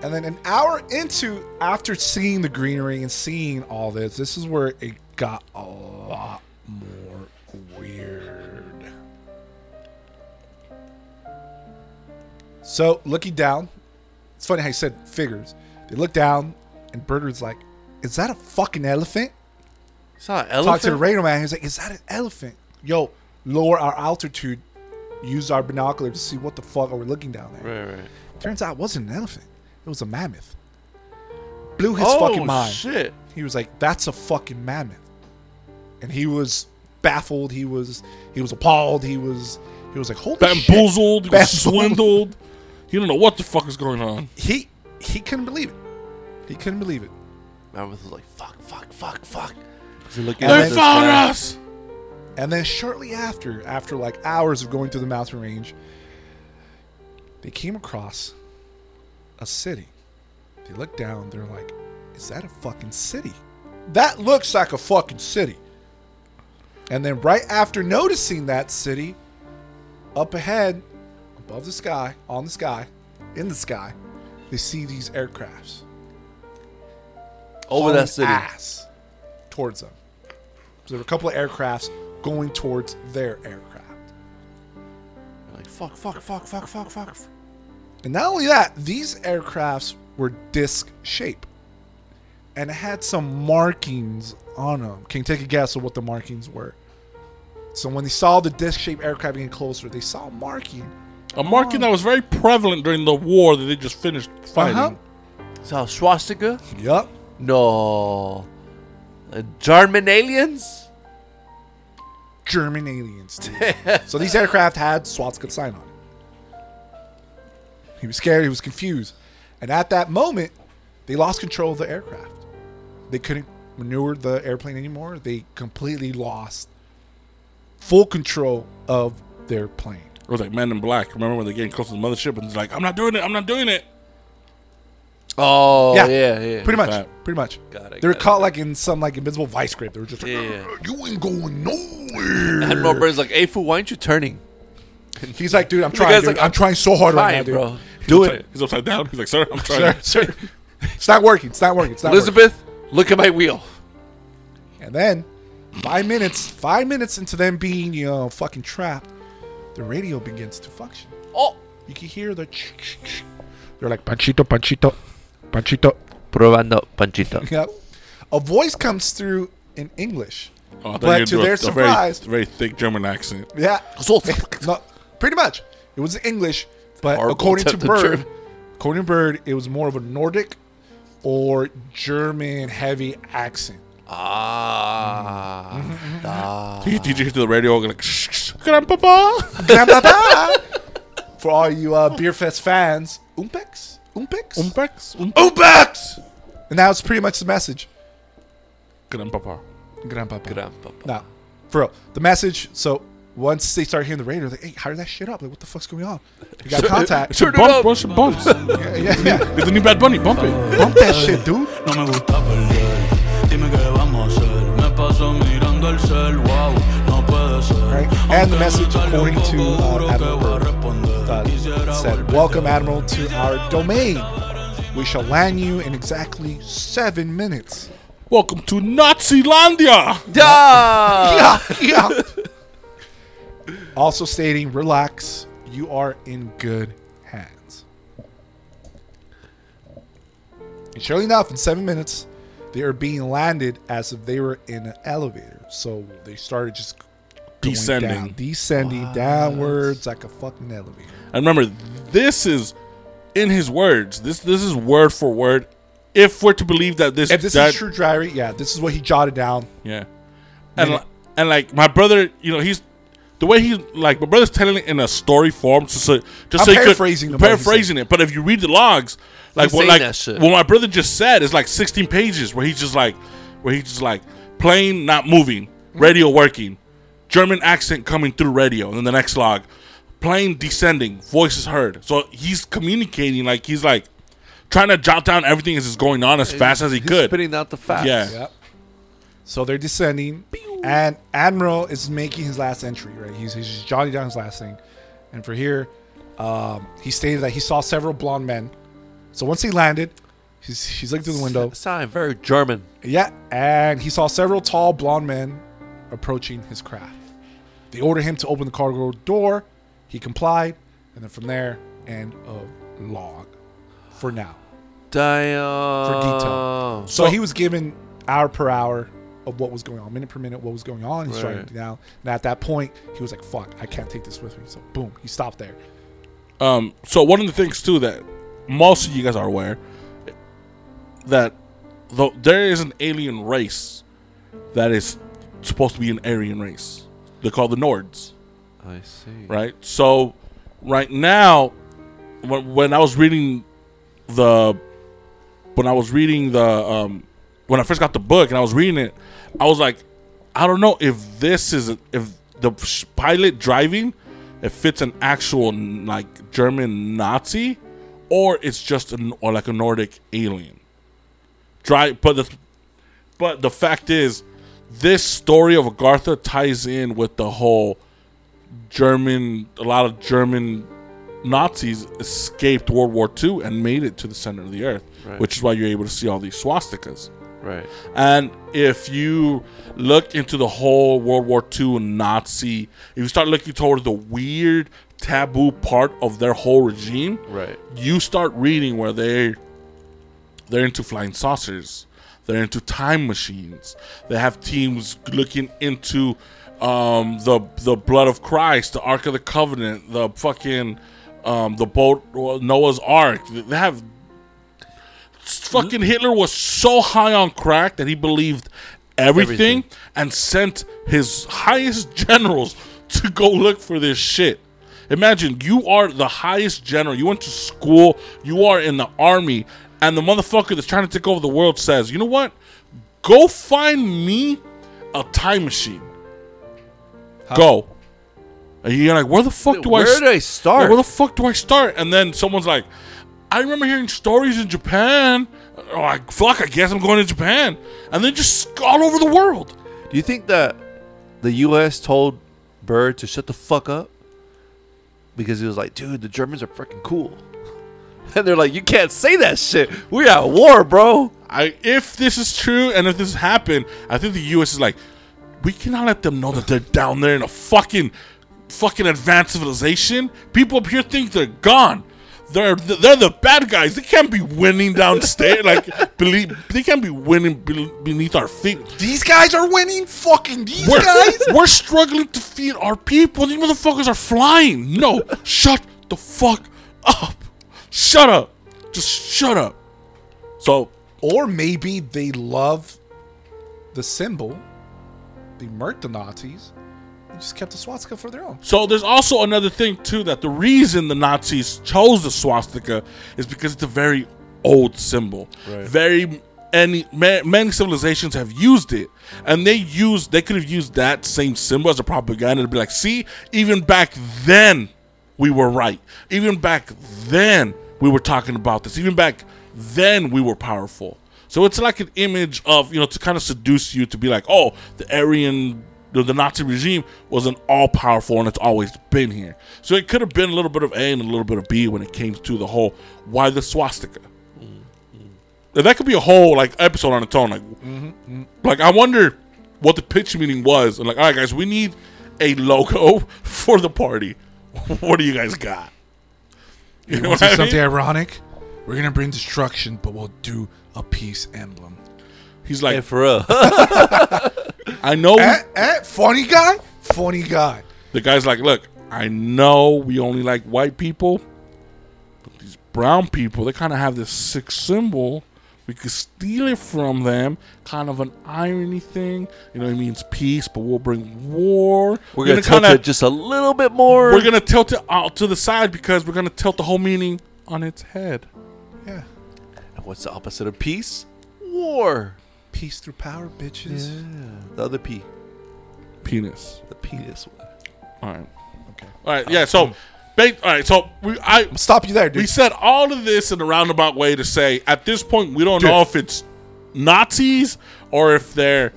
And then an hour into after seeing the greenery and seeing all this, this is where it got a lot more So looking down, it's funny how you said figures. They look down, and Berger's like, "Is that a fucking elephant?" It's not an Talk to the radio man. He's like, "Is that an elephant?" Yo, lower our altitude. Use our binocular to see what the fuck are we looking down there. Right, right. Turns out it wasn't an elephant. It was a mammoth. Blew his oh fucking mind. shit! He was like, "That's a fucking mammoth," and he was baffled. He was he was appalled. He was he was like, "Holy shit!" Bamboozled, he was Bamboozled. swindled. <laughs> You don't know what the fuck is going on. He he couldn't believe it. He couldn't believe it. Mammoth was like, fuck, fuck, fuck, fuck. Is he And They then- found sky? us. And then shortly after, after like hours of going through the mountain range, they came across a city. They looked down, they're like, is that a fucking city? That looks like a fucking city. And then right after noticing that city, up ahead, above the sky, on the sky, in the sky, they see these aircrafts. Over that city. Ass towards them. So there were a couple of aircrafts going towards their aircraft. Like, fuck, fuck, fuck, fuck, fuck, fuck. And not only that, these aircrafts were disc shape and it had some markings on them. Can you take a guess of what the markings were? So when they saw the disc shaped aircraft getting closer, they saw a marking. A marking that was very prevalent during the war that they just finished fighting. Uh-huh. So swastika? Yep. No. Uh, German aliens? German aliens. <laughs> so these aircraft had swastika sign on it. He was scared. He was confused. And at that moment, they lost control of the aircraft. They couldn't maneuver the airplane anymore. They completely lost full control of their plane. It was like Men in Black. Remember when they're getting close to the mothership and it's like, I'm not doing it, I'm not doing it. Oh, Yeah. yeah, yeah. Pretty much. that. Pretty much. Got it, They were got it, caught like in some like invisible vice grip. They were just like, Yeah, yeah. you ain't going nowhere. Admiral Byrd's like, hey, fool, why aren't you turning? <laughs> He's like, dude, I'm The trying. guy's Dude. like, I'm trying so hard right now, Fine, dude. bro. Do He's it. upside- He's upside down. He's like, sir, I'm trying. Sir, sir. It's not working. It's not working. It's not Elizabeth, Look at my wheel. And then, five minutes, five minutes into them being, you know, fucking trapped, the radio begins to function. Oh, You can hear the. They're like Panchito, Panchito, Panchito. probando panchito. <laughs> Yep. A voice comes through in English. Oh, I thought But to were their a very- surprise- very, thick German accent. Yeah. <laughs> no, pretty much. It was English, but Horrible according to <laughs> attempt at Byrd, German. according to Byrd, it was more of a Nordic or German heavy accent. Ah. ah. Did you, did you hear through the radio like, shh, shh, grandpapa? Grandpapa. For all you uh, Beer Fest fans, Umpex? Umpex? Umpex? Um, Umpex! And that was pretty much the message. grandpapa. Grandpapa. Grandpapa. No, for real. The message, so once they start hearing the radio, they're like, hey, hurry that shit up. Like, what the fuck's going on? You got contact. It's a Turn it bump, up. bro. It's a bumps. <laughs> yeah, yeah, yeah. It's the new Bad Bunny. Bump it. Bump that shit, dude. No me gusta perder. Dime qué vamos a hacer. Me paso mirando el cel. Wow, no puede ser. Right? And the message, according to poco uh, Admiral va Byrd, uh, said, Welcome, Admiral, to our domain. We shall land you in exactly seven minutes. Welcome to Nazilandia. Yeah. yeah, yeah. also stating, relax, you are in good hands. And surely enough, in seven minutes, they are being landed as if they were in an elevator. So they started just going Descending. down, descending downwards like a fucking elevator. And remember, this is in his words. This this is word for word. If we're to believe that this If this that, is true diary, yeah, this is what he jotted down. yeah, and Minute. li- and like my brother, you know, he's the way he's like my brother's telling it in a story form, just so just I'm so you could- paraphrasing the- paraphrasing it. But if you read the logs, like He's what like that shit. what my brother just said is like 16 pages where he's just like where he's just like plane not moving, mm-hmm. radio working, German accent coming through radio, and then the next log, plane descending, voices heard. So he's communicating like he's like trying to jot down everything as it's going on as fast as he He's could. Spitting out the facts. Yeah. Yep. So they're descending, and Admiral is making his last entry. Right, he's he's just jotting down his last thing, and for here, um, he stated that he saw several blonde men. So once he landed, he's he's looking through the window. Sound very German. Yeah, and he saw several tall blonde men approaching his craft. They ordered him to open the cargo door. He complied, and then from there, end of log. For now. Damn. For detail. So, he was given hour per hour of what was going on, minute per minute, what was going on. He's Right. writing it down. And at that point, he was like, fuck, I can't take this with me. So boom, he stopped there. Um, so one of the things too that most of you guys are aware that though there is an alien race that is supposed to be an Aryan race. They're called the Nords, I see. right? So right now, when, when I was reading the when I was reading the um, when I first got the book and I was reading it, I was like, I don't know if this is if the pilot driving if it's an actual like German Nazi or it's just an or like a Nordic alien. Dry, but the but the fact is, this story of Agartha ties in with the whole German. A lot of German Nazis escaped World War II and made it to the center of the earth, Right. which is why you're able to see all these swastikas. Right. And if you look into the whole World War II Nazi, if you start looking toward the weird taboo part of their whole regime, Right. you start reading where they they're into flying saucers, they're into time machines. They have teams looking into um, the the blood of Christ, the Ark of the Covenant, the fucking um, the boat Noah's Ark. They have fucking Hitler was so high on crack that he believed everything, Everything. and sent his highest generals to go look for this shit. Imagine you are the highest general. You went to school. You are in the army, and the motherfucker that's trying to take over the world says, "You know what? Go find me a time machine. Go." And you're like, "Where the fuck do I? Where do I start? yeah, where the fuck do I start?" And then someone's like, "I remember hearing stories in Japan." Oh, I, fuck! I guess I'm going to Japan, and then just all over the world. Do you think that the U.S. told Byrd to shut the fuck up because he was like, "Dude, the Germans are freaking cool," and <laughs> they're like, "You can't say that shit. We're at war, bro." I if this is true and if this happened, I think the U.S. is like, we cannot let them know that they're down there in a fucking, fucking advanced civilization. People up here think they're gone. They're they're the bad guys. They can't be winning downstairs. like <laughs> believe they can't be winning be- beneath our feet. These guys are winning. Fucking these We're, guys. <laughs> we're struggling to feed our people. These motherfuckers are flying. No, shut the fuck up. Shut up. Just shut up. So Or maybe they love the symbol. They murked the Nazis. They just kept the swastika for their own. So there's also another thing too that the reason the Nazis chose the swastika is because it's a very old symbol. Right. Very any many civilizations have used it, and they used they could have used that same symbol as a propaganda to be like, see, even back then we were right. Even back then we were talking about this. Even back then we were powerful. So it's like an image of you know to kind of seduce you to be like, oh, the Aryan the, the Nazi regime was an all powerful and it's always been here. So it could have been a little bit of A and a little bit of B when it came to the whole why the swastika. Mm-hmm. And That could be a whole like episode on its own. Like, mm-hmm. Mm-hmm. like I wonder what the pitch meeting was. And like, all right, guys, we need a logo <laughs> for the party. <laughs> what do you guys got? You know Want what to I see mean? something ironic? We're gonna bring destruction, but we'll do a peace emblem. He's like, Hey, for real. <laughs> I know. Eh, eh, funny guy, funny guy. The guy's like, look, I know we only like white people, but these brown people, they kind of have this sick symbol. We could steal it from them, kind of an irony thing. You know, it means peace, but we'll bring war. We're gonna tilt kinda, it just a little bit more. We're gonna tilt it out to the side because we're gonna tilt the whole meaning on its head. Yeah, And What's the opposite of peace? War. peace through power, bitches. Yeah. The other P. Penis. The penis one. All right. Okay. All right. Yeah. So, um, ba- all right. So we, I, Stop you there, dude. We said all of this in a roundabout way to say at this point we don't know if it's Nazis or if they're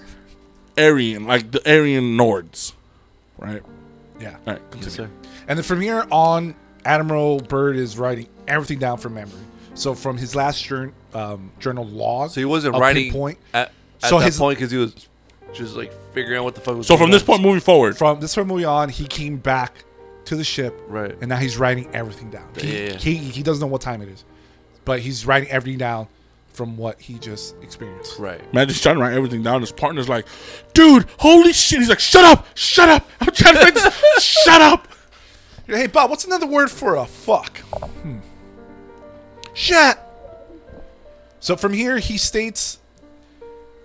Aryan, like the Aryan Nords, right? yeah. All right, continue. Yes, sir. And then from here on, Admiral Byrd is writing everything down from memory. So from his last journal, um, journal log. So he wasn't writing pinpoint. at, at So that his- point because he was just like figuring out what the fuck was So going from this on. point moving forward, From this from moving on, he came back to the ship, Right. And now he's writing everything down. He, Yeah, yeah. he he doesn't know what time it is, but he's writing everything down from what he just experienced. Right. man, just trying to write everything down. His partner's like, "Dude, holy shit!" He's like, "Shut up, shut up! <laughs> I'm trying to write this. <laughs> shut up." Hey Bob, what's another word for a fuck? Hmm. Shit. So from here, he states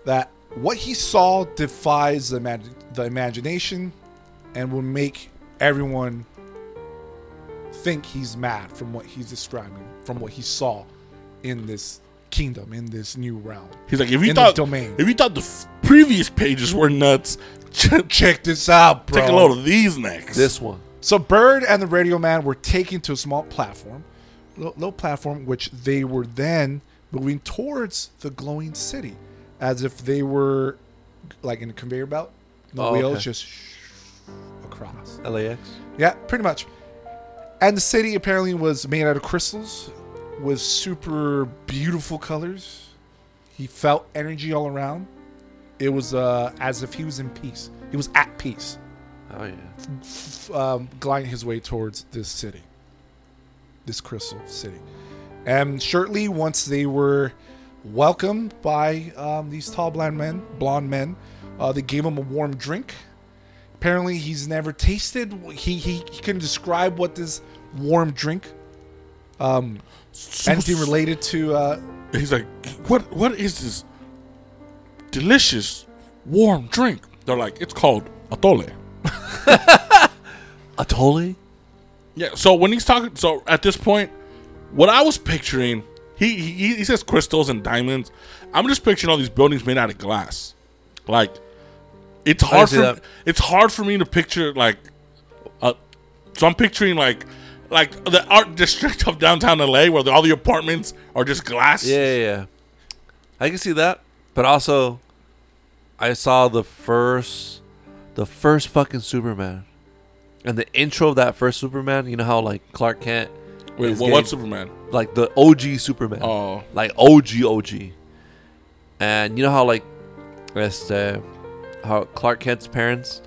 that what he saw defies the, imag- the imagination and will make everyone think he's mad from what he's describing, from what he saw in this kingdom, in this new realm. He's like, "If you thought, domain. if you thought the f- previous pages were nuts, check <laughs> Check this out, bro. take a load of these next." This one. So Byrd and the Radio Man were taken to a small platform, low, low platform, which they were then moving towards the glowing city, as if they were like in a conveyor belt. No Oh, wheels, okay. just across. LAX. Yeah, pretty much. And the city apparently was made out of crystals with super beautiful colors. He felt energy all around. It was uh, as if he was in peace. He was at peace Oh yeah. f- um, gliding his way towards this city, this crystal city. And shortly, once they were welcomed by um, these tall blonde men, blonde men, uh, they gave him a warm drink. Apparently, he's never tasted. He he, he couldn't describe what this warm drink. Um, anything related to uh, He's like, "What? What is this delicious warm drink?" They're like, "It's called atole." <laughs> Atole. Yeah. So when he's talking, so at this point, what I was picturing, he he, he says crystals and diamonds. I'm just picturing all these buildings made out of glass. Like, it's hard for that. it's hard for me to picture like, uh, so I'm picturing like. Like the art district of downtown LA, where the, all the apartments are just glass. Yeah, yeah, yeah. I can see that, but also, I saw the first, the first fucking Superman, and the intro of that first Superman. You know how like Clark Kent, Wait, what, what's Superman? like the OG Superman, Oh, like OG OG, and you know how like, este, how Clark Kent's parents,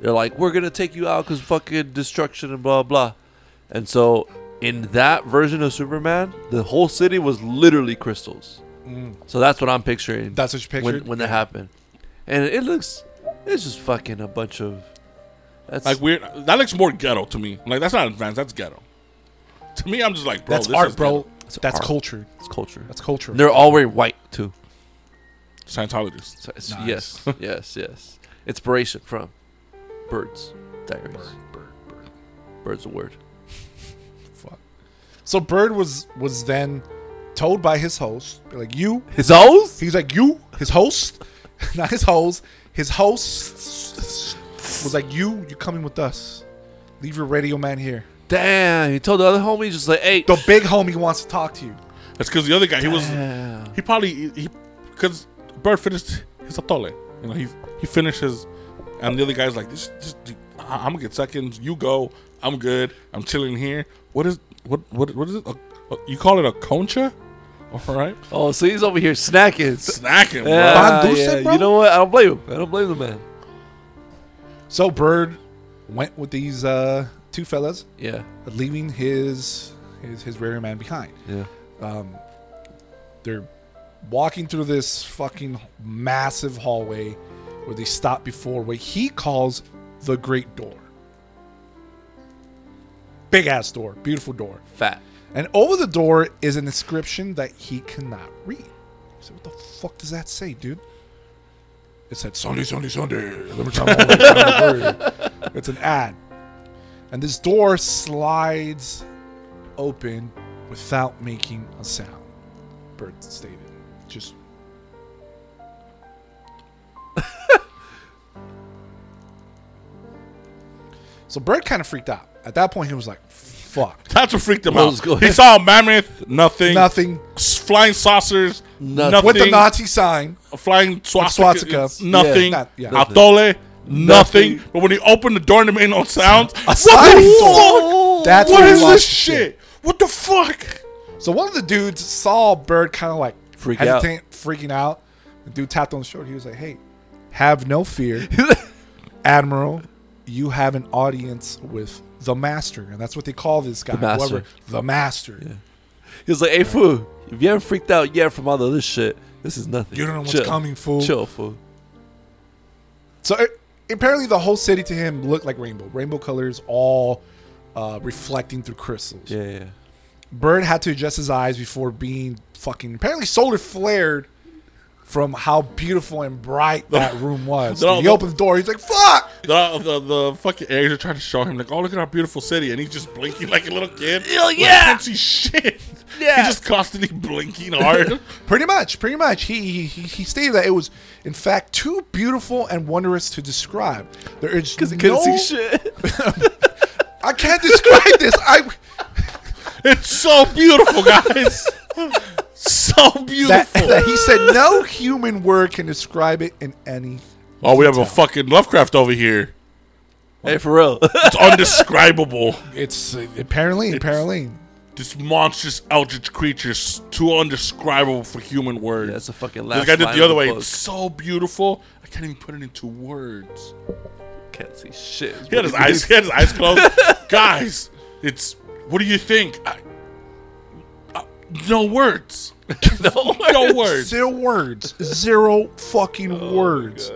they're like, we're gonna take you out because fucking destruction and blah blah, and so in that version of Superman, the whole city was literally crystals. Mm. So that's what I'm picturing. That's what you when, pictured? when that happened, and it looks, it's just fucking a bunch of. That's Like weird. That looks more ghetto to me. Like that's not advanced. That's ghetto. To me, I'm just like, bro. That's this art, is bro. ghetto. That's art. culture. it's culture. That's culture. And they're all wearing white too. Scientologists. So Nice. Yes, <laughs> yes, yes. Inspiration from Byrd's Diaries. Bird, bird, Bird's a word. Fuck. So Byrd was was then told by his host, like you. His hoes? He's like you, his host, <laughs> not his host. His host was like you. You coming with us? Leave your radio man here. Damn, he told the other homie just like, hey, The big homie wants to talk to you. That's because the other guy, he was, Damn. he probably he because Byrd finished his atole. You know, he he finished his, and the other guy's like, this, this, I- I'm gonna get seconds. You go. I'm good. I'm chilling here. What is what what what is it? A, a- you call it a concha? <laughs> All right, oh, so he's over here snacking. snacking, bro. Yeah, Pan yeah. bro? You know what? I don't blame him. I don't blame the man. So Byrd went with these uh, two fellas, Yeah, leaving his his his radio man behind. yeah. Um, They're walking through this fucking massive hallway where they stop before what he calls the Great Door. Big ass door, beautiful door. Fat. And over the door is an inscription that he cannot read. He said, What the fuck does that say, dude? It said, Sunday, Sunday, Sunday. Let me try my own kind of word." It's an ad. And this door slides open without making a sound. Byrd stated. Just. <laughs> so Byrd kind of freaked out. At that point, he was like, fuck. <laughs> That's what freaked him out. He saw a mammoth, nothing, Nothing. S- flying saucers, Nothing. nothing, With the Nazi sign. a flying swastika, swastika. nothing, Yeah. Not- yeah. atole, nothing. Nothing. But when he opened the door and it made no sound, what sliding the door. fuck? That's what when he is lost this his shit? What the fuck? So one of the dudes saw Byrd kind of like Freak out. freaking out. The dude tapped on the shoulder. He was like, "Hey, have no fear, <laughs> Admiral. You have an audience with the Master, and that's what they call this guy. The Master. Whoever, the Master. He was like, hey, fool, if you haven't freaked out yet from all the other shit, this is nothing. You don't know what's Chill. coming, fool. Chill, fool. So it, apparently, the whole city to him looked like rainbow, rainbow colors, all uh, reflecting through crystals. Yeah, yeah. Byrd had to adjust his eyes before being fucking apparently solar flared from how beautiful and bright <laughs> that room was. No, he no. opened the door. He's like, "Fuck!" The, the, the fucking aides are trying to show him like, oh look at our beautiful city, and he's just blinking like a little kid. Hell Like, yeah! can't see shit. <laughs> Yeah. he's just constantly blinking hard. <laughs> Pretty much, pretty much. He, he he he stated that it was, in fact, too beautiful and wondrous to describe. There is Because he no, couldn't see shit. I can't describe this. I it's so beautiful, guys. So <laughs> that, beautiful. that he said no human word can describe it in any. oh, we have a fucking Lovecraft over here. hey, for real. <laughs> It's undescribable. It's uh, apparently apparently. this monstrous eldritch creature is too undescribable for human words. That's a fucking This last guy did line the other of way. book. It's so beautiful. I can't even put it into words. Can't see shit. He had his eyes. He had his eyes closed. <laughs> Guys, it's. What do you think? I, no words. <laughs> no, No words. Zero words. Zero fucking Oh words.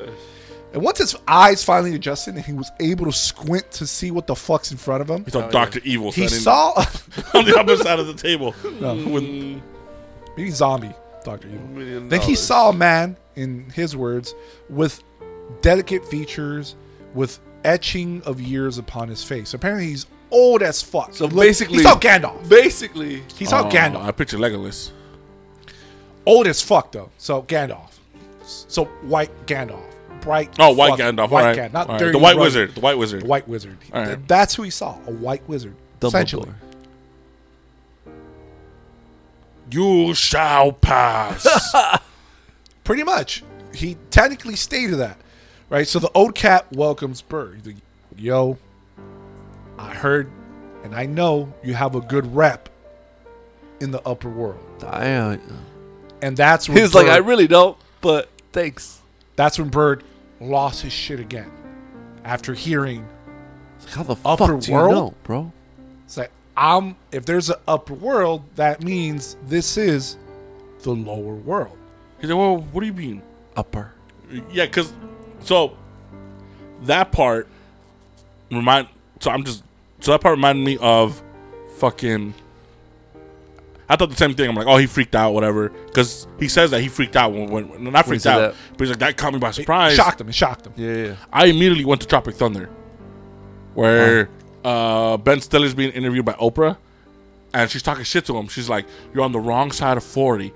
And once his eyes finally adjusted and he was able to squint to see what the fuck's in front of him, He saw oh, Doctor Evil he saw <laughs> on the <laughs> other side of the table. With- maybe zombie Doctor Evil. Million Then he saw a man, in his words, with delicate features, with etching of years upon his face. Apparently, he's old as fuck. So He looked- basically- he saw Gandalf. Basically, He saw Oh, Gandalf. I picture Legolas. Old as fuck though. So Gandalf. So white Gandalf. Bright. Oh, White fuck- Gandalf. White all right. Gandalf. Not All right. dirty. The White rugged. Wizard. The White Wizard. The White Wizard. All right. Th- That's who he saw. A White Wizard. Essentially. Dumbledore. You shall pass. <laughs> Pretty much. He technically stated that. Right? So the old cat welcomes Byrd. He's like, Yo, I heard and I know you have a good rep in the upper world. Damn. And that's what He was like, I really don't. but thanks. That's when Byrd lost his shit again. After hearing, like, How the Upper fuck do you know, bro? it's like, I'm, if there's an upper world, that means this is the lower world. He's like, well, what do you mean? Upper. Yeah, because so that part remind. So I'm just so that part reminded me of fucking. I thought the same thing. I'm like, oh, he freaked out, whatever. Because he says that he freaked out when, when, when not freaked out, that. but he's like that caught me by It surprise. shocked him. It shocked him. Yeah, yeah. I immediately went to Tropic Thunder, where uh, Ben Stiller's being interviewed by Oprah, and she's talking shit to him. She's like, "You're on the wrong side of forty,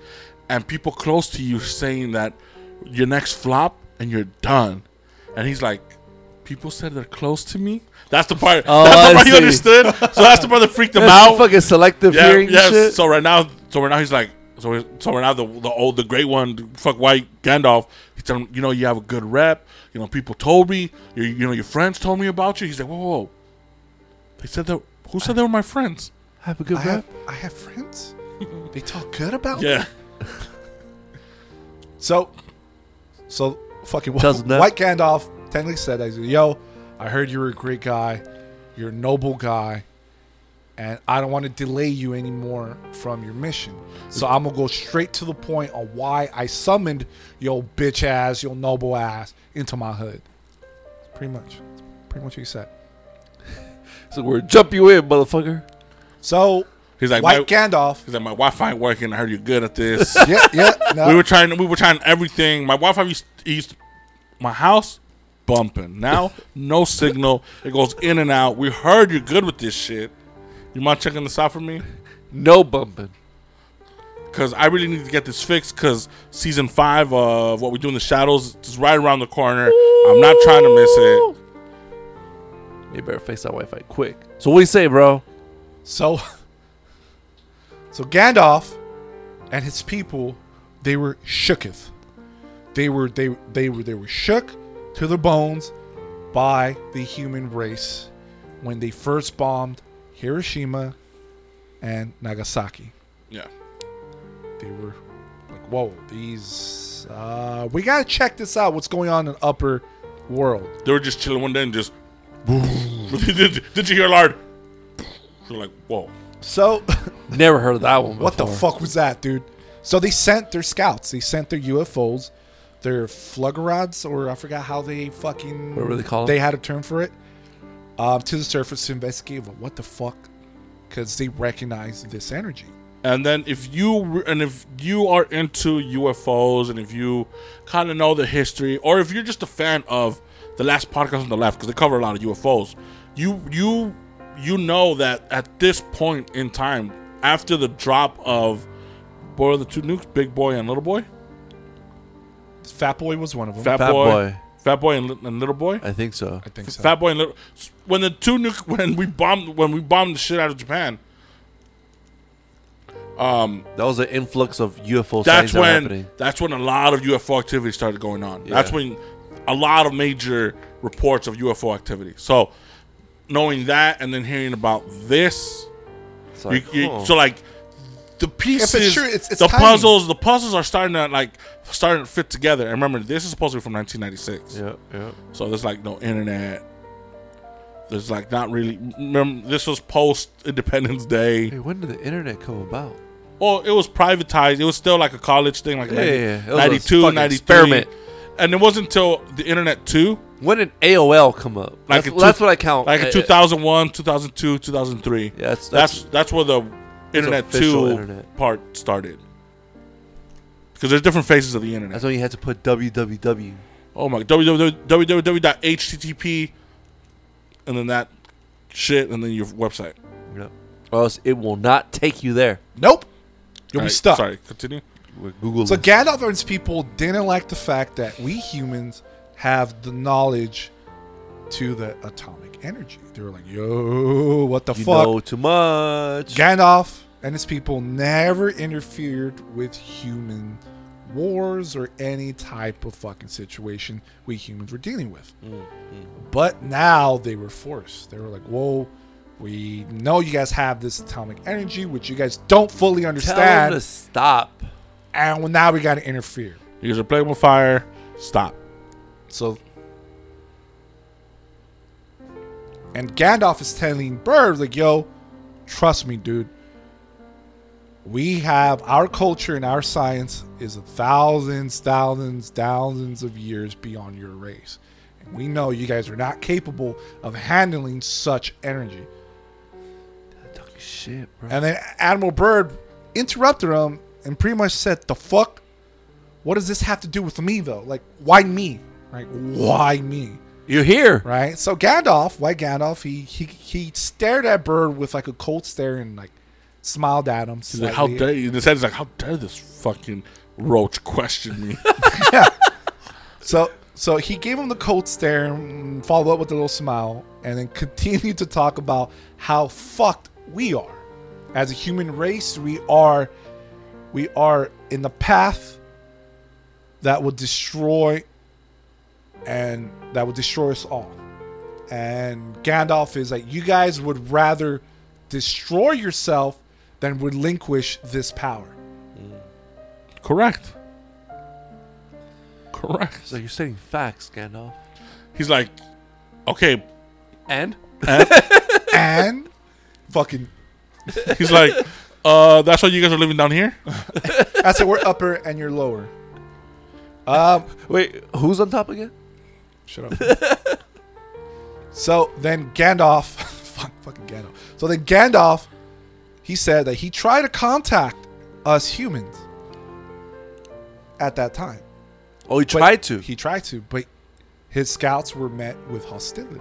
and people close to you saying that your next flop and you're done." And he's like, "People said they're close to me." That's the part. Oh, that's the I part he understood. So that's the part that freaked him That's out. some fucking selective Yeah, hearing yes. shit. So right now, so right now he's like, so so right now the the old the great one, the fuck white Gandalf. He's telling him, you know, you have a good rep. You know, people told me. You, you know, your friends told me about you. He's like, whoa, whoa, whoa. They said that. Who said they were my friends? I have a good I rep. have, I have friends. <laughs> they talk good about me. Yeah. So, so fucking Tells him that. White Gandalf technically said, "I said, yo, I heard you're a great guy, you're a noble guy, and I don't want to delay you anymore from your mission. So I'm gonna go straight to the point on why I summoned your bitch ass, your noble ass into my hood. Pretty much, pretty much what he said. <laughs> So we're jump you in, motherfucker. So He's like, White my, Gandalf, he's like, my Wi-Fi ain't working. I heard you're good at this. <laughs> yeah, yeah, no. we were trying. We were trying everything. My Wi-Fi used, used my house bumping. Now no signal. It goes in and out. We heard you're good with this shit. You mind checking this out for me? No bumping. because I really need to get this fixed. Because season five of what we do in the shadows is right around the corner. I'm not trying to miss it. You better fix that Wi-Fi quick. So what do you say, bro? So, so Gandalf and his people, they were shooketh. They were they they were they were shook to their bones by the human race when they first bombed Hiroshima and Nagasaki. Yeah, They were like, "Whoa, these uh, we gotta check this out. What's going on in the upper world?" they were just chilling one day and just. did, <laughs> did you hear Lard? They're like, whoa. So. Never heard of that one. <laughs> What the fuck was that, dude? So they sent their scouts. They sent their UFOs, their Flugelrads, or I forgot how they fucking. What were they called? They had a term for it. Um, to the surface to investigate what, what the fuck, because they recognize this energy. And then if you and if you are into UFOs and if you kind of know the history, or if you're just a fan of the last podcast on the left because they cover a lot of UFOs, you you you know that at this point in time, after the drop of what are the two nukes, Big Boy and Little Boy, Fat Boy was one of them. Fat, Fat Boy, Boy. Fat Boy and, Li- and Little Boy. I think so. I think so. Fat Boy and Little. When the two nuke <laughs> when we bombed when we bombed the shit out of Japan, Um, That was an influx of UFO that's sightings that were when happening. that's when a lot of UFO activity started going on. That's Yeah. when a lot of major reports of UFO activity. So knowing that and then hearing about this, It's you, like, you- huh. so like the pieces, true, it's- it's the timing. puzzles, the puzzles are starting to like starting to fit together. And remember, this is supposed to be from 1996. yeah, yeah. So there's like no internet. There's like not really. Remember, this was post Independence Day. Hey, when did the internet come about? Well, it was privatized. It was still like a college thing, like Yeah, 90, yeah, yeah. It was 92, fucking 93. experiment. And it wasn't until the internet too, When did AOL come up? Like that's, well, that's what I count. like in Uh, 2001, 2002, 2003. Yeah, that's That's that's, that's where the internet official two internet. part started. Because there's different phases of the internet. that's when you had to put www. Oh my www.http and then that shit and then your website. Yep. Or else it will not take you there. Nope. You'll be Alright, stuck. Sorry, continue. With Google. So this. Gandalf and his people didn't like the fact that we humans have the knowledge to the atomic energy. They were like, "Yo, what the you fuck?" know too much. Gandalf and his people never interfered with human wars or any type of fucking situation we humans were dealing with. Mm, mm. But now they were forced. They were like, "Whoa, we know you guys have this atomic energy, which you guys don't fully Tell them understand, to stop. and well, now we got to interfere." You guys are playing with fire. Stop. So, and Gandalf is telling Byrd, like, yo, trust me, dude. We have our culture and our science is thousands, thousands, thousands of years beyond your race. And we know you guys are not capable of handling such energy. Shit, bro. And then Admiral Byrd interrupted him and pretty much said, "The fuck? What does this have to do with me, though? Like, why me? Right? Why me? You're here. Right? So Gandalf, White Gandalf? He he he stared at Byrd with like a cold stare and like smiled at him. He's like, how dare you? In his head, he's like, how dare this fucking roach question me? <laughs> So so he gave him the cold stare, and followed up with a little smile, and then continued to talk about how fucked we are as a human race. We are we are in the path that will destroy and that will destroy us all. And Gandalf is like, you guys would rather destroy yourself than relinquish this power. Correct. Correct. So you're stating facts, Gandalf. He's like, okay. And And <laughs> and? fucking He's like, uh, that's why you guys are living down here? <laughs> I said we're upper and you're lower. Um, wait, who's on top again? Shut up. <laughs> so then Gandalf, <laughs> fuck, fucking Gandalf. So then Gandalf, he said that he tried to contact us humans at that time. Oh, he tried to. He tried to, but his scouts were met with hostility.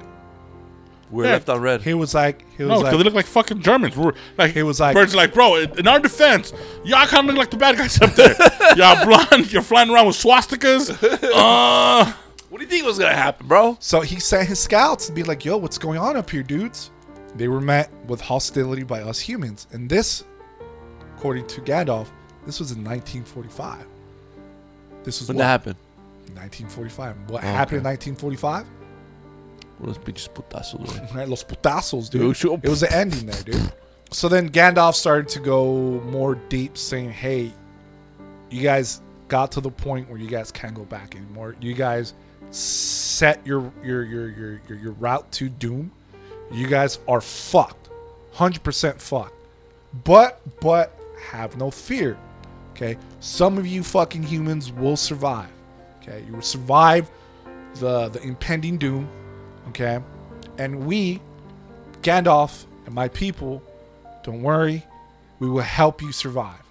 We're Yeah. left on red. He was like, he was No, because like, they look like fucking Germans. We're like, He was like- Byrd's like, bro, in in our defense, y'all kind of look like the bad guys up there. <laughs> y'all blonde, you're flying around with swastikas. Uh, what do you think was gonna happen, bro? So he sent his scouts to be like, yo, what's going on up here, dudes? They were met with hostility by us humans. And this, according to Gandalf, this was in 1945. This was When what? that happened? 1945. What Oh, happened okay. in 1945? Los pinches putazos. Right, Los putazos, dude. It was the ending there, dude. So then Gandalf started to go more deep, saying, hey, you guys got to the point where you guys can't go back anymore. You guys set your your your your your, your route to doom. You guys are fucked. 100% fucked. But but have no fear. Okay? Some of you fucking humans will survive. Okay? You will survive the the impending doom. Okay? And we Gandalf and my people, don't worry, we will help you survive.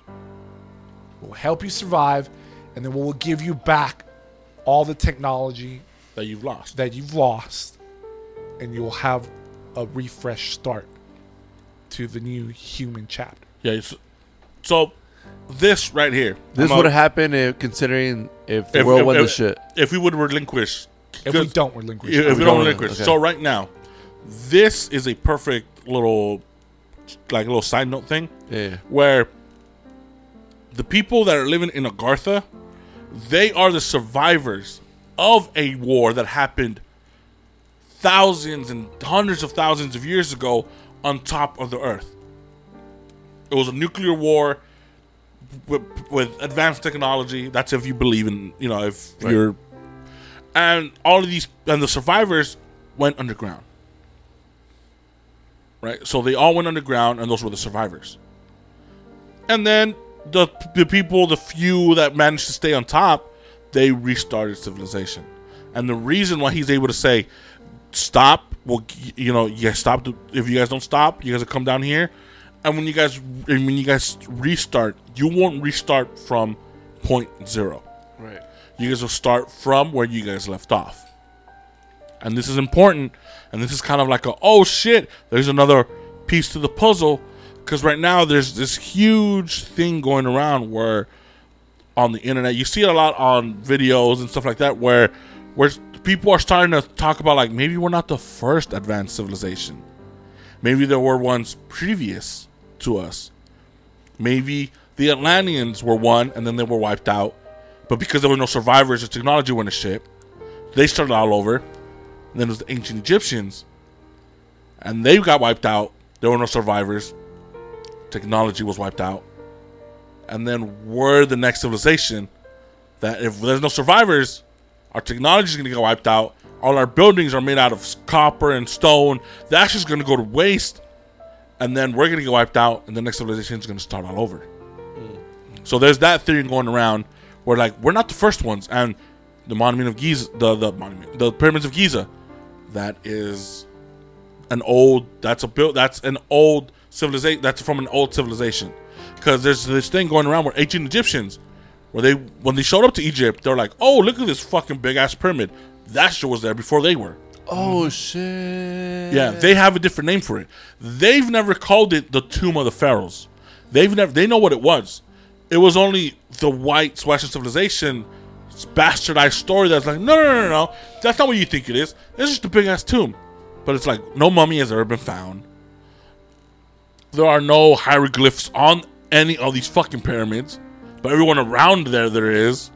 We'll help you survive, and then we will give you back all the technology that you've lost. that you've lost, and you'll have a refresh start to the new human chapter. Yeah. So, so this right here. This would have happened if, considering if the If- world if- went to if- shit. if we would relinquish. If we 'cause- don't relinquish, if, it. if we don't don't relinquish, relinquish. okay. So right now, this is a perfect little, like a little side note thing. Yeah. where the people that are living in Agartha, they are the survivors of a war that happened thousands and hundreds of thousands of years ago on top of the earth. It was a nuclear war with, with advanced technology. That's if you believe in, you know, if Right. you're. And all of these, and the survivors went underground. Right? So they all went underground, and those were the survivors. And then the the people, the few that managed to stay on top, they restarted civilization. And the reason why he's able to say, "Stop," well, you know, you guys stop. If you guys don't stop, you guys will come down here. And when you guys, and when you guys restart, you won't restart from point zero. Right. You guys will start from where you guys left off. And this is important. And this is kind of like a, oh shit, there's another piece to the puzzle. Because right now there's this huge thing going around where on the internet, you see it a lot on videos and stuff like that, where where people are starting to talk about like maybe we're not the first advanced civilization. Maybe there were ones previous to us. Maybe the Atlanteans were one and then they were wiped out. But because there were no survivors, the technology went to shit. They started all over. Then there's the ancient Egyptians. And they got wiped out. There were no survivors. Technology was wiped out. And then we're the next civilization. that if there's no survivors, our technology is going to get wiped out. All our buildings are made out of copper and stone. That's just going to go to waste, and then we're going to get wiped out, and the next civilization is going to start all over. Hmm. So there's that theory going around where like we're not the first ones, and the monument of Giza, the the monument, the pyramids of Giza, that is an old. That's a build. That's an old civilization. That's from an old civilization. Because there's this thing going around where ancient Egyptians, where they when they showed up to Egypt, they're like, "Oh, look at this fucking big ass pyramid." That shit was there before they were. Oh shit. Yeah, they have a different name for it. They've never called it the Tomb of the Pharaohs. They've never. They know what it was. It was only the white Western civilization bastardized story that's like, no, no, no, no, no. That's not what you think it is. It's just a big ass tomb. But it's like no mummy has ever been found. There are no hieroglyphs on any of these fucking pyramids, but everyone around there there is.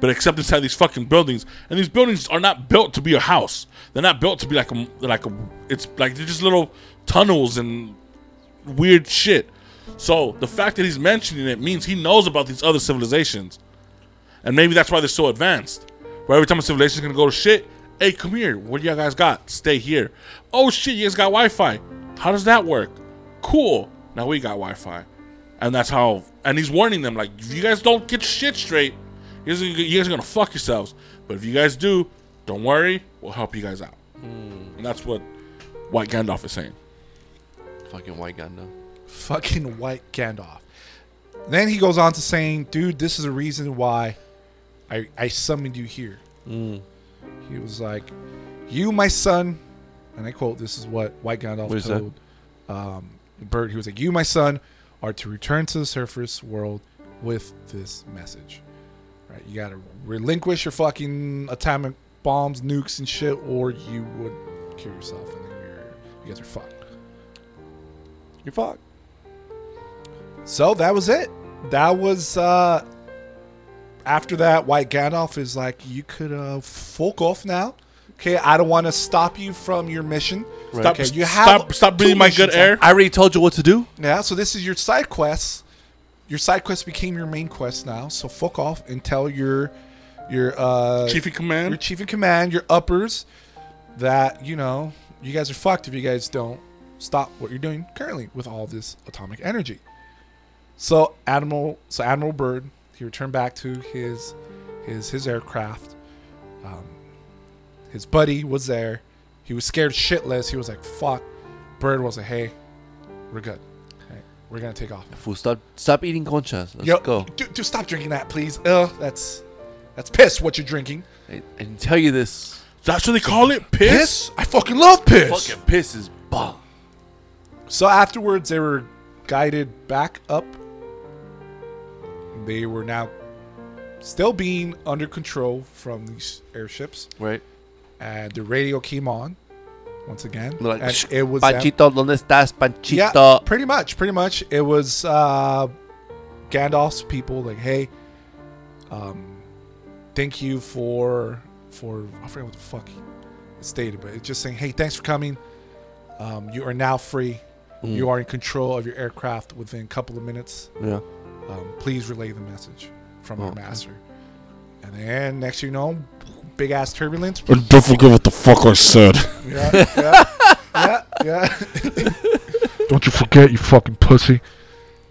But except inside these fucking buildings, and these buildings are not built to be a house. They're not built to be like a like a. It's like they're just little tunnels and weird shit. So the fact that he's mentioning it means he knows about these other civilizations, and maybe that's why they're so advanced. Where every time a civilization's gonna go to shit, hey, come here. What do you guys got? Stay here. Oh shit, you guys got Wi-Fi. How does that work? Cool. Now we got Wi-Fi, and that's how. And he's warning them like, if you guys don't get shit straight, you guys, you guys are gonna fuck yourselves. But if you guys do, don't worry, we'll help you guys out. And that's what White Gandalf is saying. Fucking white Gandalf. fucking white Gandalf. Then he goes on to saying, "Dude, this is the reason why I I summoned you here." He was like, "You, my son," and I quote: "This is what White Gandalf What is that? told um, Bert." He was like, "You, my son, are to return to the surface world with this message. Right? You got to relinquish your fucking atomic bombs, nukes, and shit, or you would kill yourself, and then you're you guys are fucked." You're fucked. So that was it. That was uh after that White Gandalf is like you could uh fuck off now. Okay, I don't want to stop you from your mission. Stop, Okay, you stop, have stop breathing my good air. I already told you what to do. Yeah, so this is your side quest. Your side quest became your main quest now. So fuck off and tell your your uh Chief in command, your command. chief in command, your uppers, that you know you guys are fucked if you guys don't stop what you're doing currently with all this atomic energy. So Admiral, so Admiral Byrd, he returned back to his his his aircraft. Um, his buddy was there. He was scared shitless. He was like, "Fuck." Byrd was like, "Hey, we're good. Okay, we're gonna take off." Fool, stop, stop eating conchas. Let's Yo, go. Dude, dude, stop drinking that, please. Ugh, that's that's piss. What you're drinking? I, I didn't tell you this. That's what they call it. Piss. Piss? I fucking love piss. Fucking piss is bomb. So afterwards, they were guided back up. They were now still being under control from these airships, Right? And the radio came on once again. Like, and it was them- Panchito, ¿dónde estás, Panchito? yeah, pretty much, pretty much. It was uh, Gandalf's people like, hey, um, thank you for for I forget what the fuck it stated, but it's just saying, hey, thanks for coming. Um, you are now free. Mm. You are in control of your aircraft within a couple of minutes. Yeah. Um, please relay the message from your Okay. master. And then next you know, big ass turbulence. And don't forget what the fuck I said. Yeah, yeah, yeah, yeah. <laughs> Don't you forget, you fucking pussy.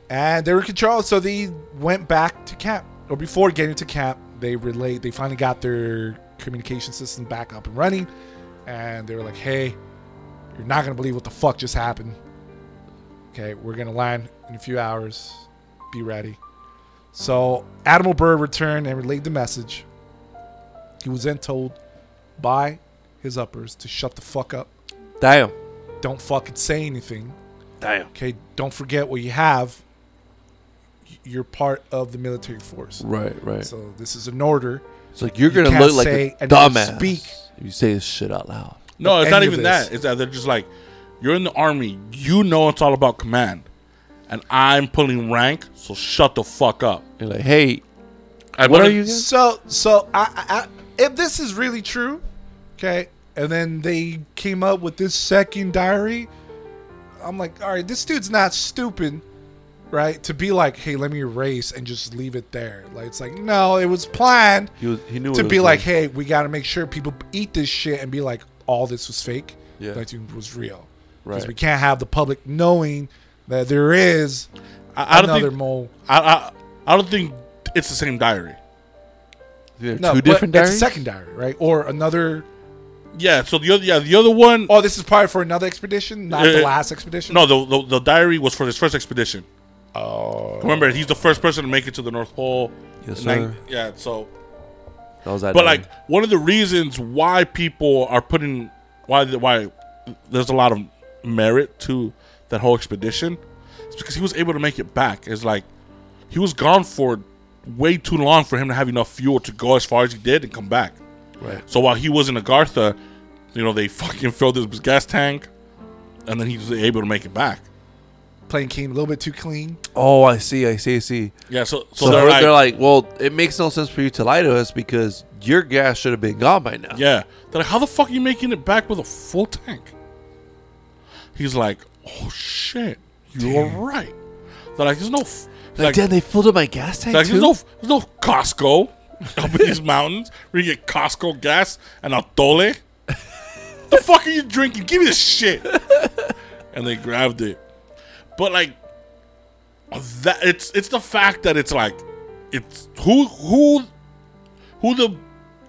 and they were controlled. So they went back to camp, or before getting to camp, they relayed. They finally got their communication system back up and running, and they were like, "Hey, you're not gonna believe what the fuck just happened. Okay, we're gonna land in a few hours. Be ready." So Admiral Byrd returned and relayed the message. He was then told by his uppers to shut the fuck up. Damn. Don't fucking say anything. Damn. Okay, don't forget what you have. You're part of the military force. Right, right. So this is an order. It's like you're You gonna can't look like a and dumbass. speak. If you say this shit out loud. No, it's not even that. It's that they're just like, you're in the army. You know it's all about command, and I'm pulling rank. So shut the fuck up. You're like, hey, And what one are of- you again? So so I, I, I if this is really true, okay, and then they came up with this second diary, I'm like, all right, this dude's not stupid. right? To be like, hey, let me erase and just leave it there. Like it's like, no, it was planned He was he knew to be like, hey, we got to make sure people eat this shit and be like, all this was fake. Yeah. That it was real. Because Right. we can't have the public knowing that there is I, I don't another think mole. I, I I don't think it's the same diary. They're No, two but different it's diaries. a second diary, right? Or another. Yeah. So the other yeah the other one Oh, this is probably for another expedition, not the Uh, last expedition. no the, the the diary was for his first expedition. Oh. Remember, he's the first person to make it to the North Pole. Yes, And I- sir. yeah. So That was that. But diary. like one of the reasons why people are putting why the- why there's a lot of merit to that whole expedition is because he was able to make it back. It's like he was gone for way too long for him to have enough fuel to go as far as he did and come back. Right. So while he was in Agartha, you know, they <laughs> fucking filled his gas tank and then he was able to make it back. Plane came a little bit too clean. oh, I see, I see, I see. Yeah, so so, So, they're, they're, like, they're like, well, it makes no sense for you to lie to us because your gas should have been gone by now. Yeah. They're like, how the fuck are you making it back with a full tank? He's like, oh shit, you're right. They're like, there's no, f- Like, like, damn, they filled up my gas tank like too. there's no, there's no Costco up in these mountains where you get Costco gas and Atole. the fuck are you drinking? Give me this shit. and they grabbed it, but like that, it's it's the fact that it's like, it's who who who the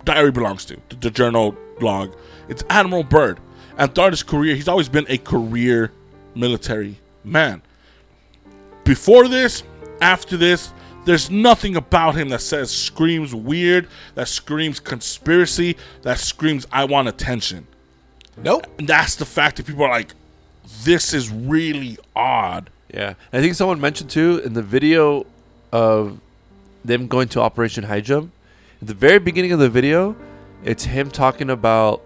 diary belongs to, the, the journal log. It's Admiral Byrd. And throughout his career, he's always been a career military man. Before this, after this, there's nothing about him that says screams weird, that screams conspiracy, that screams I want attention. Nope. And that's the fact that people are like, this is really odd. Yeah, I think someone mentioned too in the video of them going to Operation High Jump. At the very beginning of the video, it's him talking about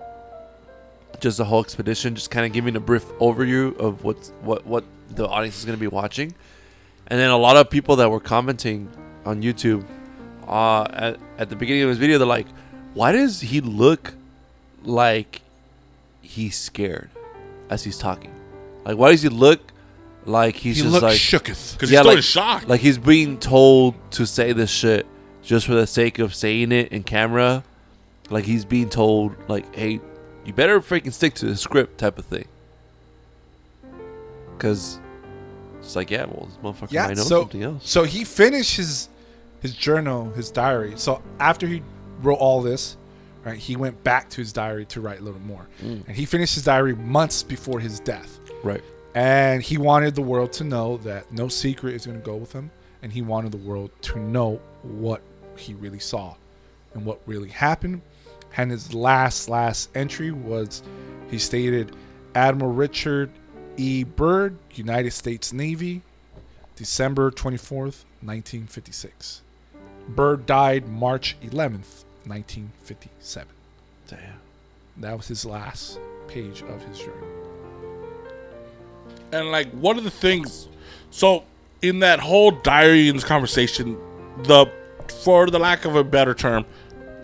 just the whole expedition, just kind of giving a brief overview of what's what what the audience is going to be watching, and then a lot of people that were commenting on YouTube uh, at at the beginning of his video, they're like, "Why does he look like he's scared as he's talking? Like, why does he look like he's He just like shooketh. Because Yeah, he's still like- in shock. like he's being told to say this shit just for the sake of saying it in camera. Like he's being told, like, hey, you better freaking stick to the script type of thing. Because it's like, yeah, well, this motherfucker Yeah. might know So something else. so he finished his his journal, his diary. So after he wrote all this, right, he went back to his diary to write a little more, Mm. and he finished his diary months before his death. Right. And he wanted the world to know that no secret is going to go with him. And he wanted the world to know what he really saw and what really happened. And his last, last entry was he stated Admiral Richard E. Byrd, United States Navy, December 24th, 1956. Byrd died March 11th, 1957. Damn. That was his last page of his journal. And like one of the things, so in that whole diary in this conversation, the for the lack of a better term,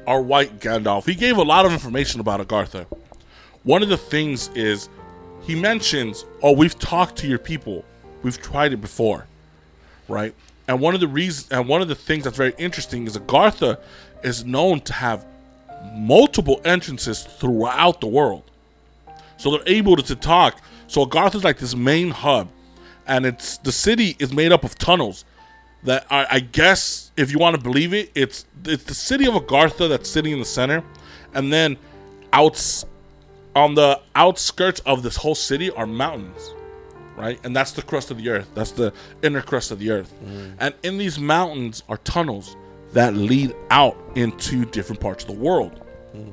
our white Gandalf, he gave a lot of information about Agartha. One of the things is he mentions, "Oh, we've talked to your people, we've tried it before, right?" And one of the reasons, and one of the things that's very interesting is Agartha is known to have multiple entrances throughout the world. So they're able to, to talk. So Agartha is like this main hub, and it's the city is made up of tunnels. That are, I guess, if you want to believe it, it's it's the city of Agartha that's sitting in the center, and then outs on the outskirts of this whole city are mountains, right? And that's the crust of the earth. That's the inner crust of the earth. Mm. And in these mountains are tunnels that lead out into different parts of the world. Mm.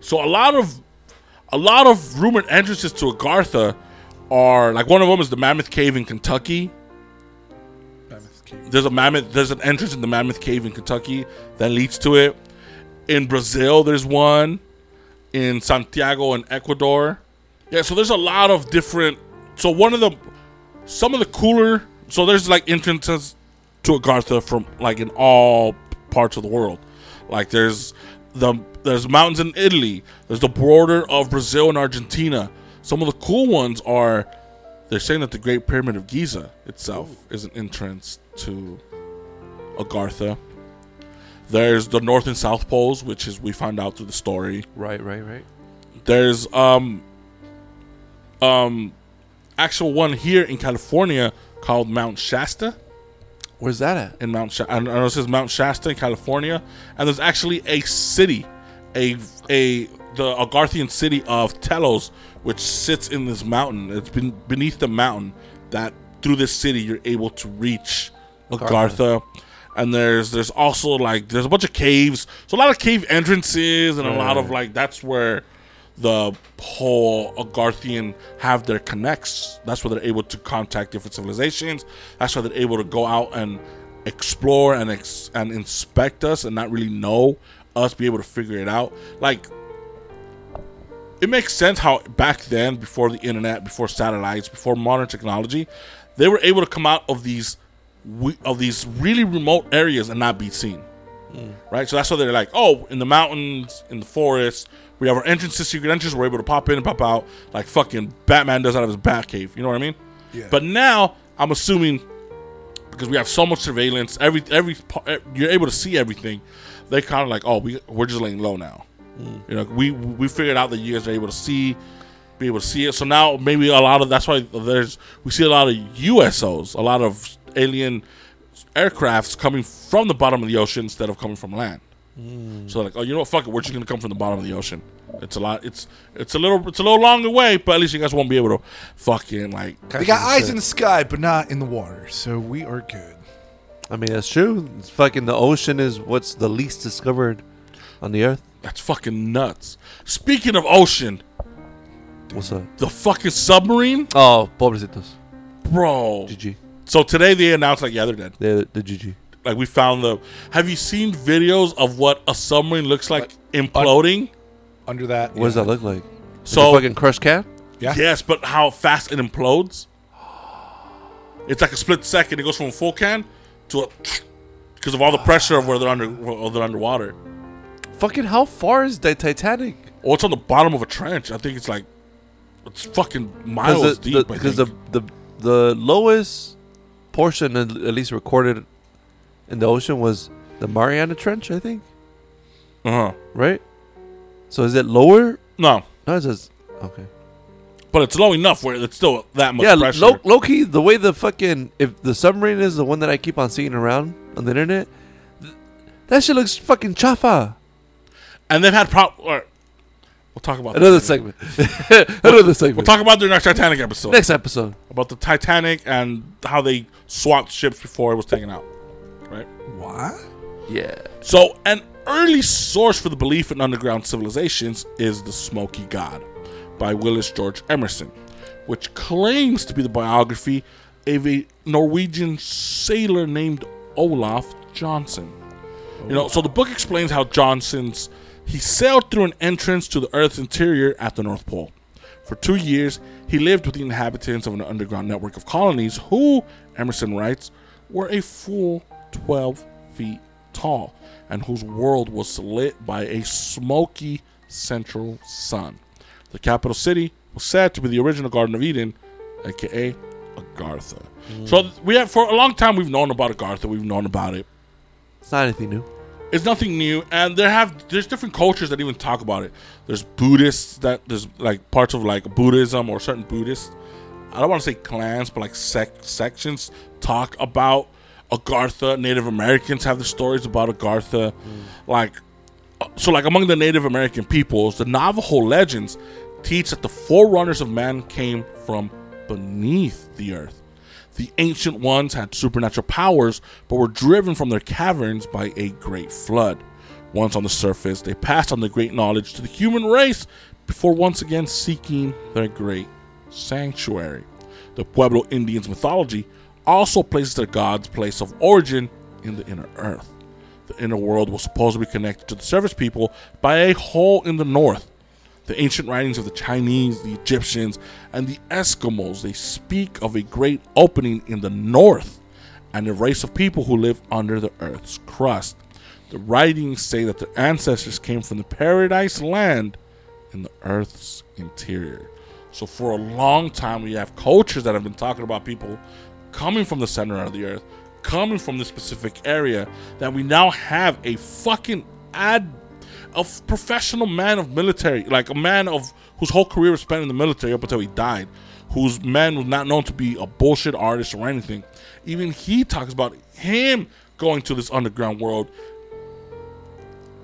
So a lot of a lot of rumored entrances to Agartha are like one of them is the Mammoth Cave in Kentucky. Mammoth Cave. There's a mammoth. There's an entrance in the Mammoth Cave in Kentucky that leads to it. In Brazil, there's one. In Santiago in Ecuador. Yeah, so there's a lot of different. So one of the, some of the cooler. So there's like entrances to Agartha from like in all parts of the world. Like there's the there's mountains in Italy. There's the border of Brazil and Argentina. Some of the cool ones are they're saying that the Great Pyramid of Giza itself is an entrance to Agartha. There's the North and South poles, which is we find out through the story. Right, right, right. There's um um actual one here in California called Mount Shasta. Where's that at? in Mount Shasta. I know it says Mount Shasta in California, and there's actually a city, a a the Agarthian city of Telos, which sits in this mountain. It's been beneath the mountain that through this city you're able to reach Agartha. And there's there's also like there's a bunch of caves, so a lot of cave entrances and a lot of like that's where the whole Agarthian have their connects. That's where they're able to contact different civilizations. That's why they're able to go out and explore and ex- and inspect us and not really know us, be able to figure it out. Like it makes sense how back then, before the internet, before satellites, before modern technology, they were able to come out of these we- of these really remote areas and not be seen. Hmm. Right, so that's why they're like, oh, in the mountains, in the forest, we have our entrances, secret entrances. We're able to pop in and pop out like fucking Batman does out of his bat cave. You know what I mean? Yeah. But now I'm assuming because we have so much surveillance, every every you're able to see everything. They kind of like, oh, we we're just laying low now. Hmm. You know, we we figured out that you guys are able to see, be able to see it. So now maybe a lot of that's why there's we see a lot of USOs, a lot of alien aircrafts coming from the bottom of the ocean instead of coming from land. Hmm. So like, oh, you know what? Fuck it, we're just gonna come from the bottom of the ocean. It's a lot. It's it's a little it's a little longer way, but at least you guys won't be able to fucking like. They got eyes in the sky, but not in the water, so we are good. I mean, that's true. It's fucking the ocean is what's the least discovered on the earth. That's fucking nuts. Speaking of ocean, What's up? the fucking submarine, Oh, pobrecitos. bro. GG. So today they announced like yeah they're dead. The the GG. Like we found the. Have you seen videos of what a submarine looks like imploding? Under that, What does yeah. that look like? So So fucking crushed cat. Yeah. Yes, but how fast it implodes? It's like a split second. It goes from a full can to a because of all the pressure of where they're under where they're underwater. Fucking how far is the Titanic? Oh, it's on the bottom of a trench. I think it's like it's fucking miles deep. I Because the, think. the the lowest portion, at at least recorded in the ocean, was the Mariana Trench. I think. uh-huh. Right. So is it lower? No, No, it says okay. but it's low enough where it's still that much yeah, pressure. low, low key. The way the fucking if the submarine is the one that I keep on seeing around on the internet, th- that shit looks fucking chafa. and they've had prop. Or, we'll talk about Another segment. <laughs> Another segment. We'll talk about the next Titanic episode. next episode. about the Titanic and how they swapped ships before it was taken out. Right. What? Yeah. So, an early source for the belief in underground civilizations is The Smoky God by Willis George Emerson, which claims to be the biography of a Norwegian sailor named Olaf Jansen. You know, so the book explains how Jansen's he sailed through an entrance to the Earth's interior at the North Pole. For two years, he lived with the inhabitants of an underground network of colonies who, Emerson writes, were a full 12 feet tall and whose world was lit by a smoky central sun. The capital city was said to be the original Garden of Eden, aka Agartha. Mm. So we have for a long time we've known about Agartha, we've known about it. It's not anything new. It's nothing new, and there have there's different cultures that even talk about it. There's Buddhists that there's like parts of like Buddhism or certain Buddhists. I don't want to say clans, but like sec- sections talk about Agartha. Native Americans have the stories about Agartha. Like, uh, so like among the Native American peoples, the Navajo legends teach that the forerunners of man came from beneath the earth. The ancient ones had supernatural powers, but were driven from their caverns by a great flood. Once on the surface, they passed on the great knowledge to the human race before once again seeking their great sanctuary. The Pueblo Indians' mythology also places their god's place of origin in the inner earth. The inner world was supposed to be connected to the surface people by a hole in the north. The ancient writings of the Chinese, the Egyptians, and the Eskimos, they speak of a great opening in the north and a race of people who live under the earth's crust. The writings say that their ancestors came from the paradise land in the earth's interior. So for a long time, we have cultures that have been talking about people coming from the center of the earth, coming from this specific area. That we now have a fucking ad, a professional man of military, like a man of whose whole career was spent in the military up until he died, whose man was not known to be a bullshit artist or anything. Even he talks about him going to this underground world.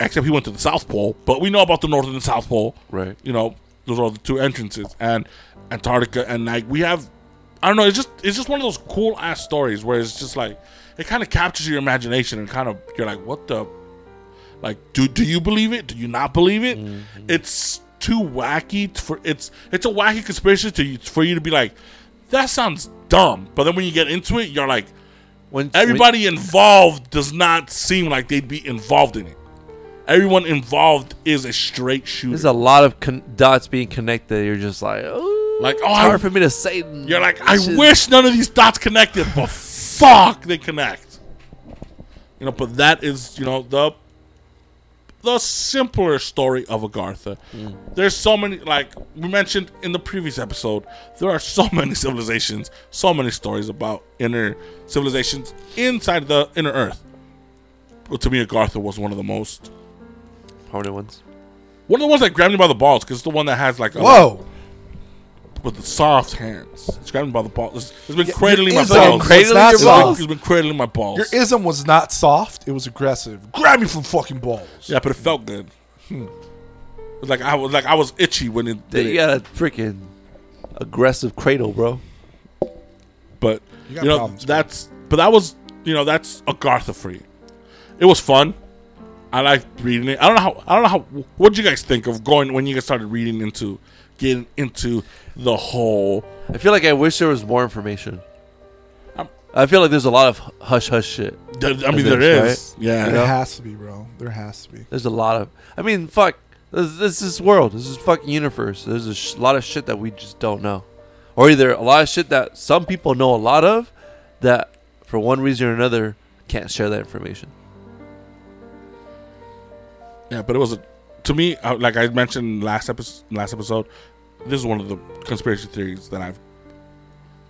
Except he went to the South Pole, but we know about the North and the South Pole Right. you know those are the two entrances and antarctica and like we have i don't know it's just it's just one of those cool ass stories where it's just like it kind of captures your imagination and kind of you're like what the like do do you believe it? Do you not believe it? Mm-hmm. It's too wacky for it's it's a wacky conspiracy to you for you to be like that sounds dumb. But then when you get into it you're like When everybody involved does not seem like they'd be involved in it everyone involved is a straight shooter there's a lot of con- dots being connected. You're just like, oh, Like, oh, it's I- hard for me to say. You're like, I wish none of these dots connected, but fuck, they connect. You know, but that is, you know, the the simpler story of Agartha. Hmm. There's so many, like we mentioned in the previous episode, there are so <laughs> many civilizations, so many stories about inner civilizations inside the inner Earth. But to me, Agartha was one of the most, How many ones? one of the ones that grabbed me by the balls, because it's the one that has like a, Whoa. with the soft hands. It's grabbing by the balls. It's, it's been Yeah, cradling my balls. was Cradling not your It's been- soft. It's been cradling my balls. Your ism was not soft. It was aggressive. Grab me from fucking balls. yeah, but it felt good. Hmm. It was like I was like I was itchy when it Dude, did you it. got a freaking aggressive cradle, bro. But You you, know problems, bro. that's but that was you know that's Agartha free. It was fun. I like reading it. I don't know how I don't know how what did you guys think of going when you guys started reading into getting into the whole I feel like I wish there was more information. Um, I feel like there's a lot of hush hush shit. I mean There there is, is. Yeah. There know? has to be, bro. There has to be. There's a lot of. I mean, fuck. This, this is world. This is fucking universe. There's a sh- lot of shit that we just don't know, or either a lot of shit that some people know a lot of, that for one reason or another can't share that information. Yeah, but it was a, to me uh, like I mentioned last episode. Last episode, this is one of the conspiracy theories that I've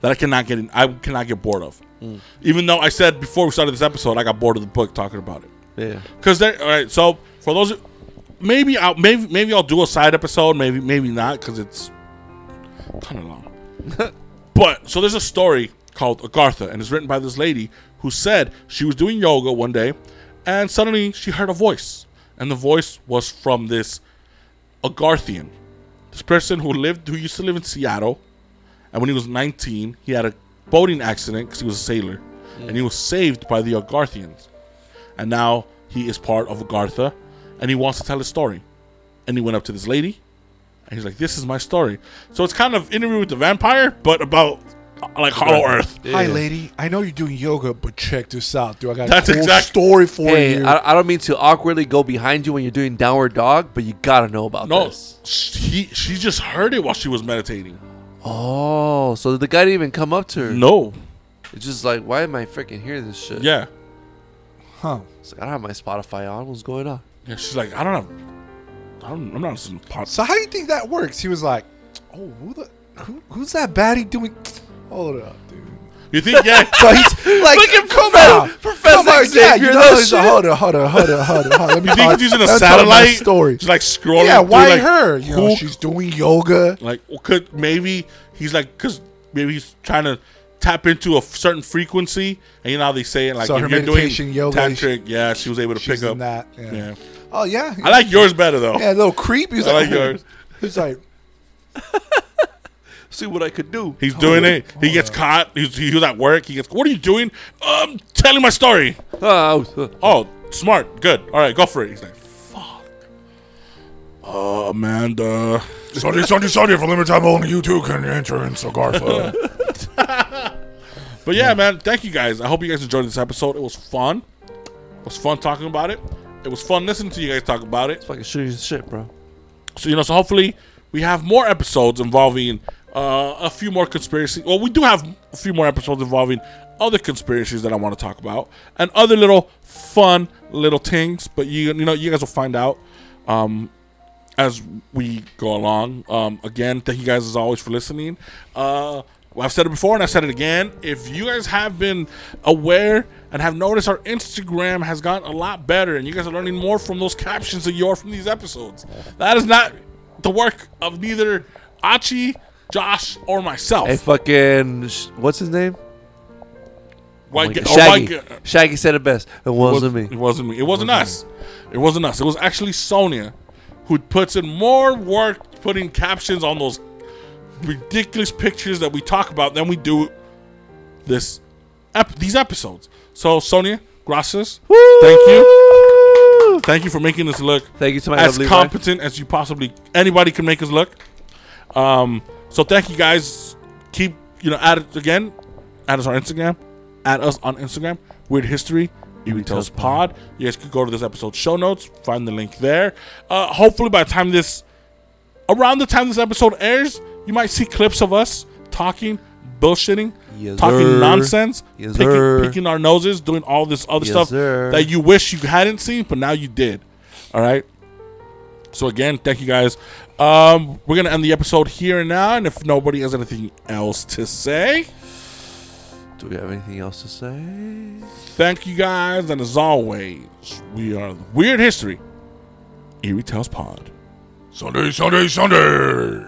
that I cannot get in. I cannot get bored of. Even though I said before we started this episode, I got bored of the book talking about it. Yeah. Because there, all right. So for those, maybe I'll maybe maybe I'll do a side episode. Maybe maybe not because it's kind of long. <laughs> but so there's a story called Agartha, and it's written by this lady who said she was doing yoga one day, and suddenly she heard a voice, and the voice was from this Agarthian, this person who lived who used to live in Seattle, and when he was 19, he had a boating accident because he was a sailor, mm. and he was saved by the Agarthians and now he is part of Agartha, and he wants to tell his story. And he went up to this lady, and he's like, "This is my story." So it's kind of interview with the vampire, but about Uh, like Hollow Earth. Hi, lady. I know you're doing yoga, but check this out, dude. I got That's a cool exact- story for Hey, you. I, I don't mean to awkwardly go behind you when you're doing downward dog, but you gotta know about No, this. she she just heard it while she was meditating. Oh, so the guy didn't even come up to her. No, It's just like, why am I freaking hearing this shit? yeah, huh? It's like, I don't have my Spotify on. What's going on? yeah. She's like, I don't have, I don't, I'm not listening to pod- So how do you think that works? He was like, "Oh, who the who, who's that baddie doing?" Hold up, dude. You think? Yeah, <laughs> So he's like, Look at come Professor- on, Professor come on, yeah, Xavier, you know, that shit. hold on, hold on, hold on, hold on, hold on. Let me you think he's using a let me tell my satellite? story. Just like scrolling. Yeah, through, why like, her? You know, she's doing yoga. like well, could maybe he's like because maybe he's trying to tap into a certain frequency and you know how they say it like So if her you're meditation, doing yoga, tantric yeah she was able to pick up that. Yeah. yeah Oh yeah. i like yours better though Yeah, a little creep. He's I like, like yours. He's like, See what I could do. he's doing it he gets caught he's, he was at work he gets what are you doing I'm telling my story Oh, oh smart good all right go for it he's like fuck uh, amanda Sunday, Sunday, Sunday for limited time only. You too can enter in Sagartha. <laughs> But yeah, man, thank you guys. I hope you guys enjoyed this episode. It was fun. It was fun talking about it. It was fun listening to you guys talk about it. It's fucking shooting shit, bro. So you know, so hopefully we have more episodes involving uh, a few more conspiracy. Well, we do have a few more episodes involving other conspiracies that I want to talk about and other little fun little things. But you you know, you guys will find out. Um, as we go along. Um, again, thank you guys as always for listening. Uh, well, I've said it before and I said it again. If you guys have been aware and have noticed our Instagram has gotten a lot better and you guys are learning more from those captions than you are from these episodes, that is not the work of neither Achi, Josh, or myself. Hey, fucking, what's his name? White Oh Ga- my or God. Shaggy. Shaggy said it best. It wasn't me. It wasn't me. It wasn't us. It wasn't us. It was actually Sonia who puts in more work putting captions on those ridiculous pictures that we talk about than we do this ep- these episodes. So Sonia, gracias. Thank you. Thank you for making us look Thank you to my as lovely wife. competent as you possibly anybody can make us look. Um, so thank you guys. Keep you know at it again. Add us on Instagram. Add us on Instagram. Weird History. Eerie Tales Pod. You guys could go to this episode show notes. Find the link there. Uh, hopefully by the time this, around the time this episode airs, you might see clips of us talking, bullshitting, Yes, talking sir. nonsense, Yes, picking, picking our noses, doing all this other Yes, stuff sir. that you wish you hadn't seen, but now you did. All right. So again, thank you guys. Um, we're gonna end the episode here and now, and if nobody has anything else to say, Do we have anything else to say? thank you guys. And as always, we are the Weird History Eerie Tales Pod. Sunday, Sunday, Sunday.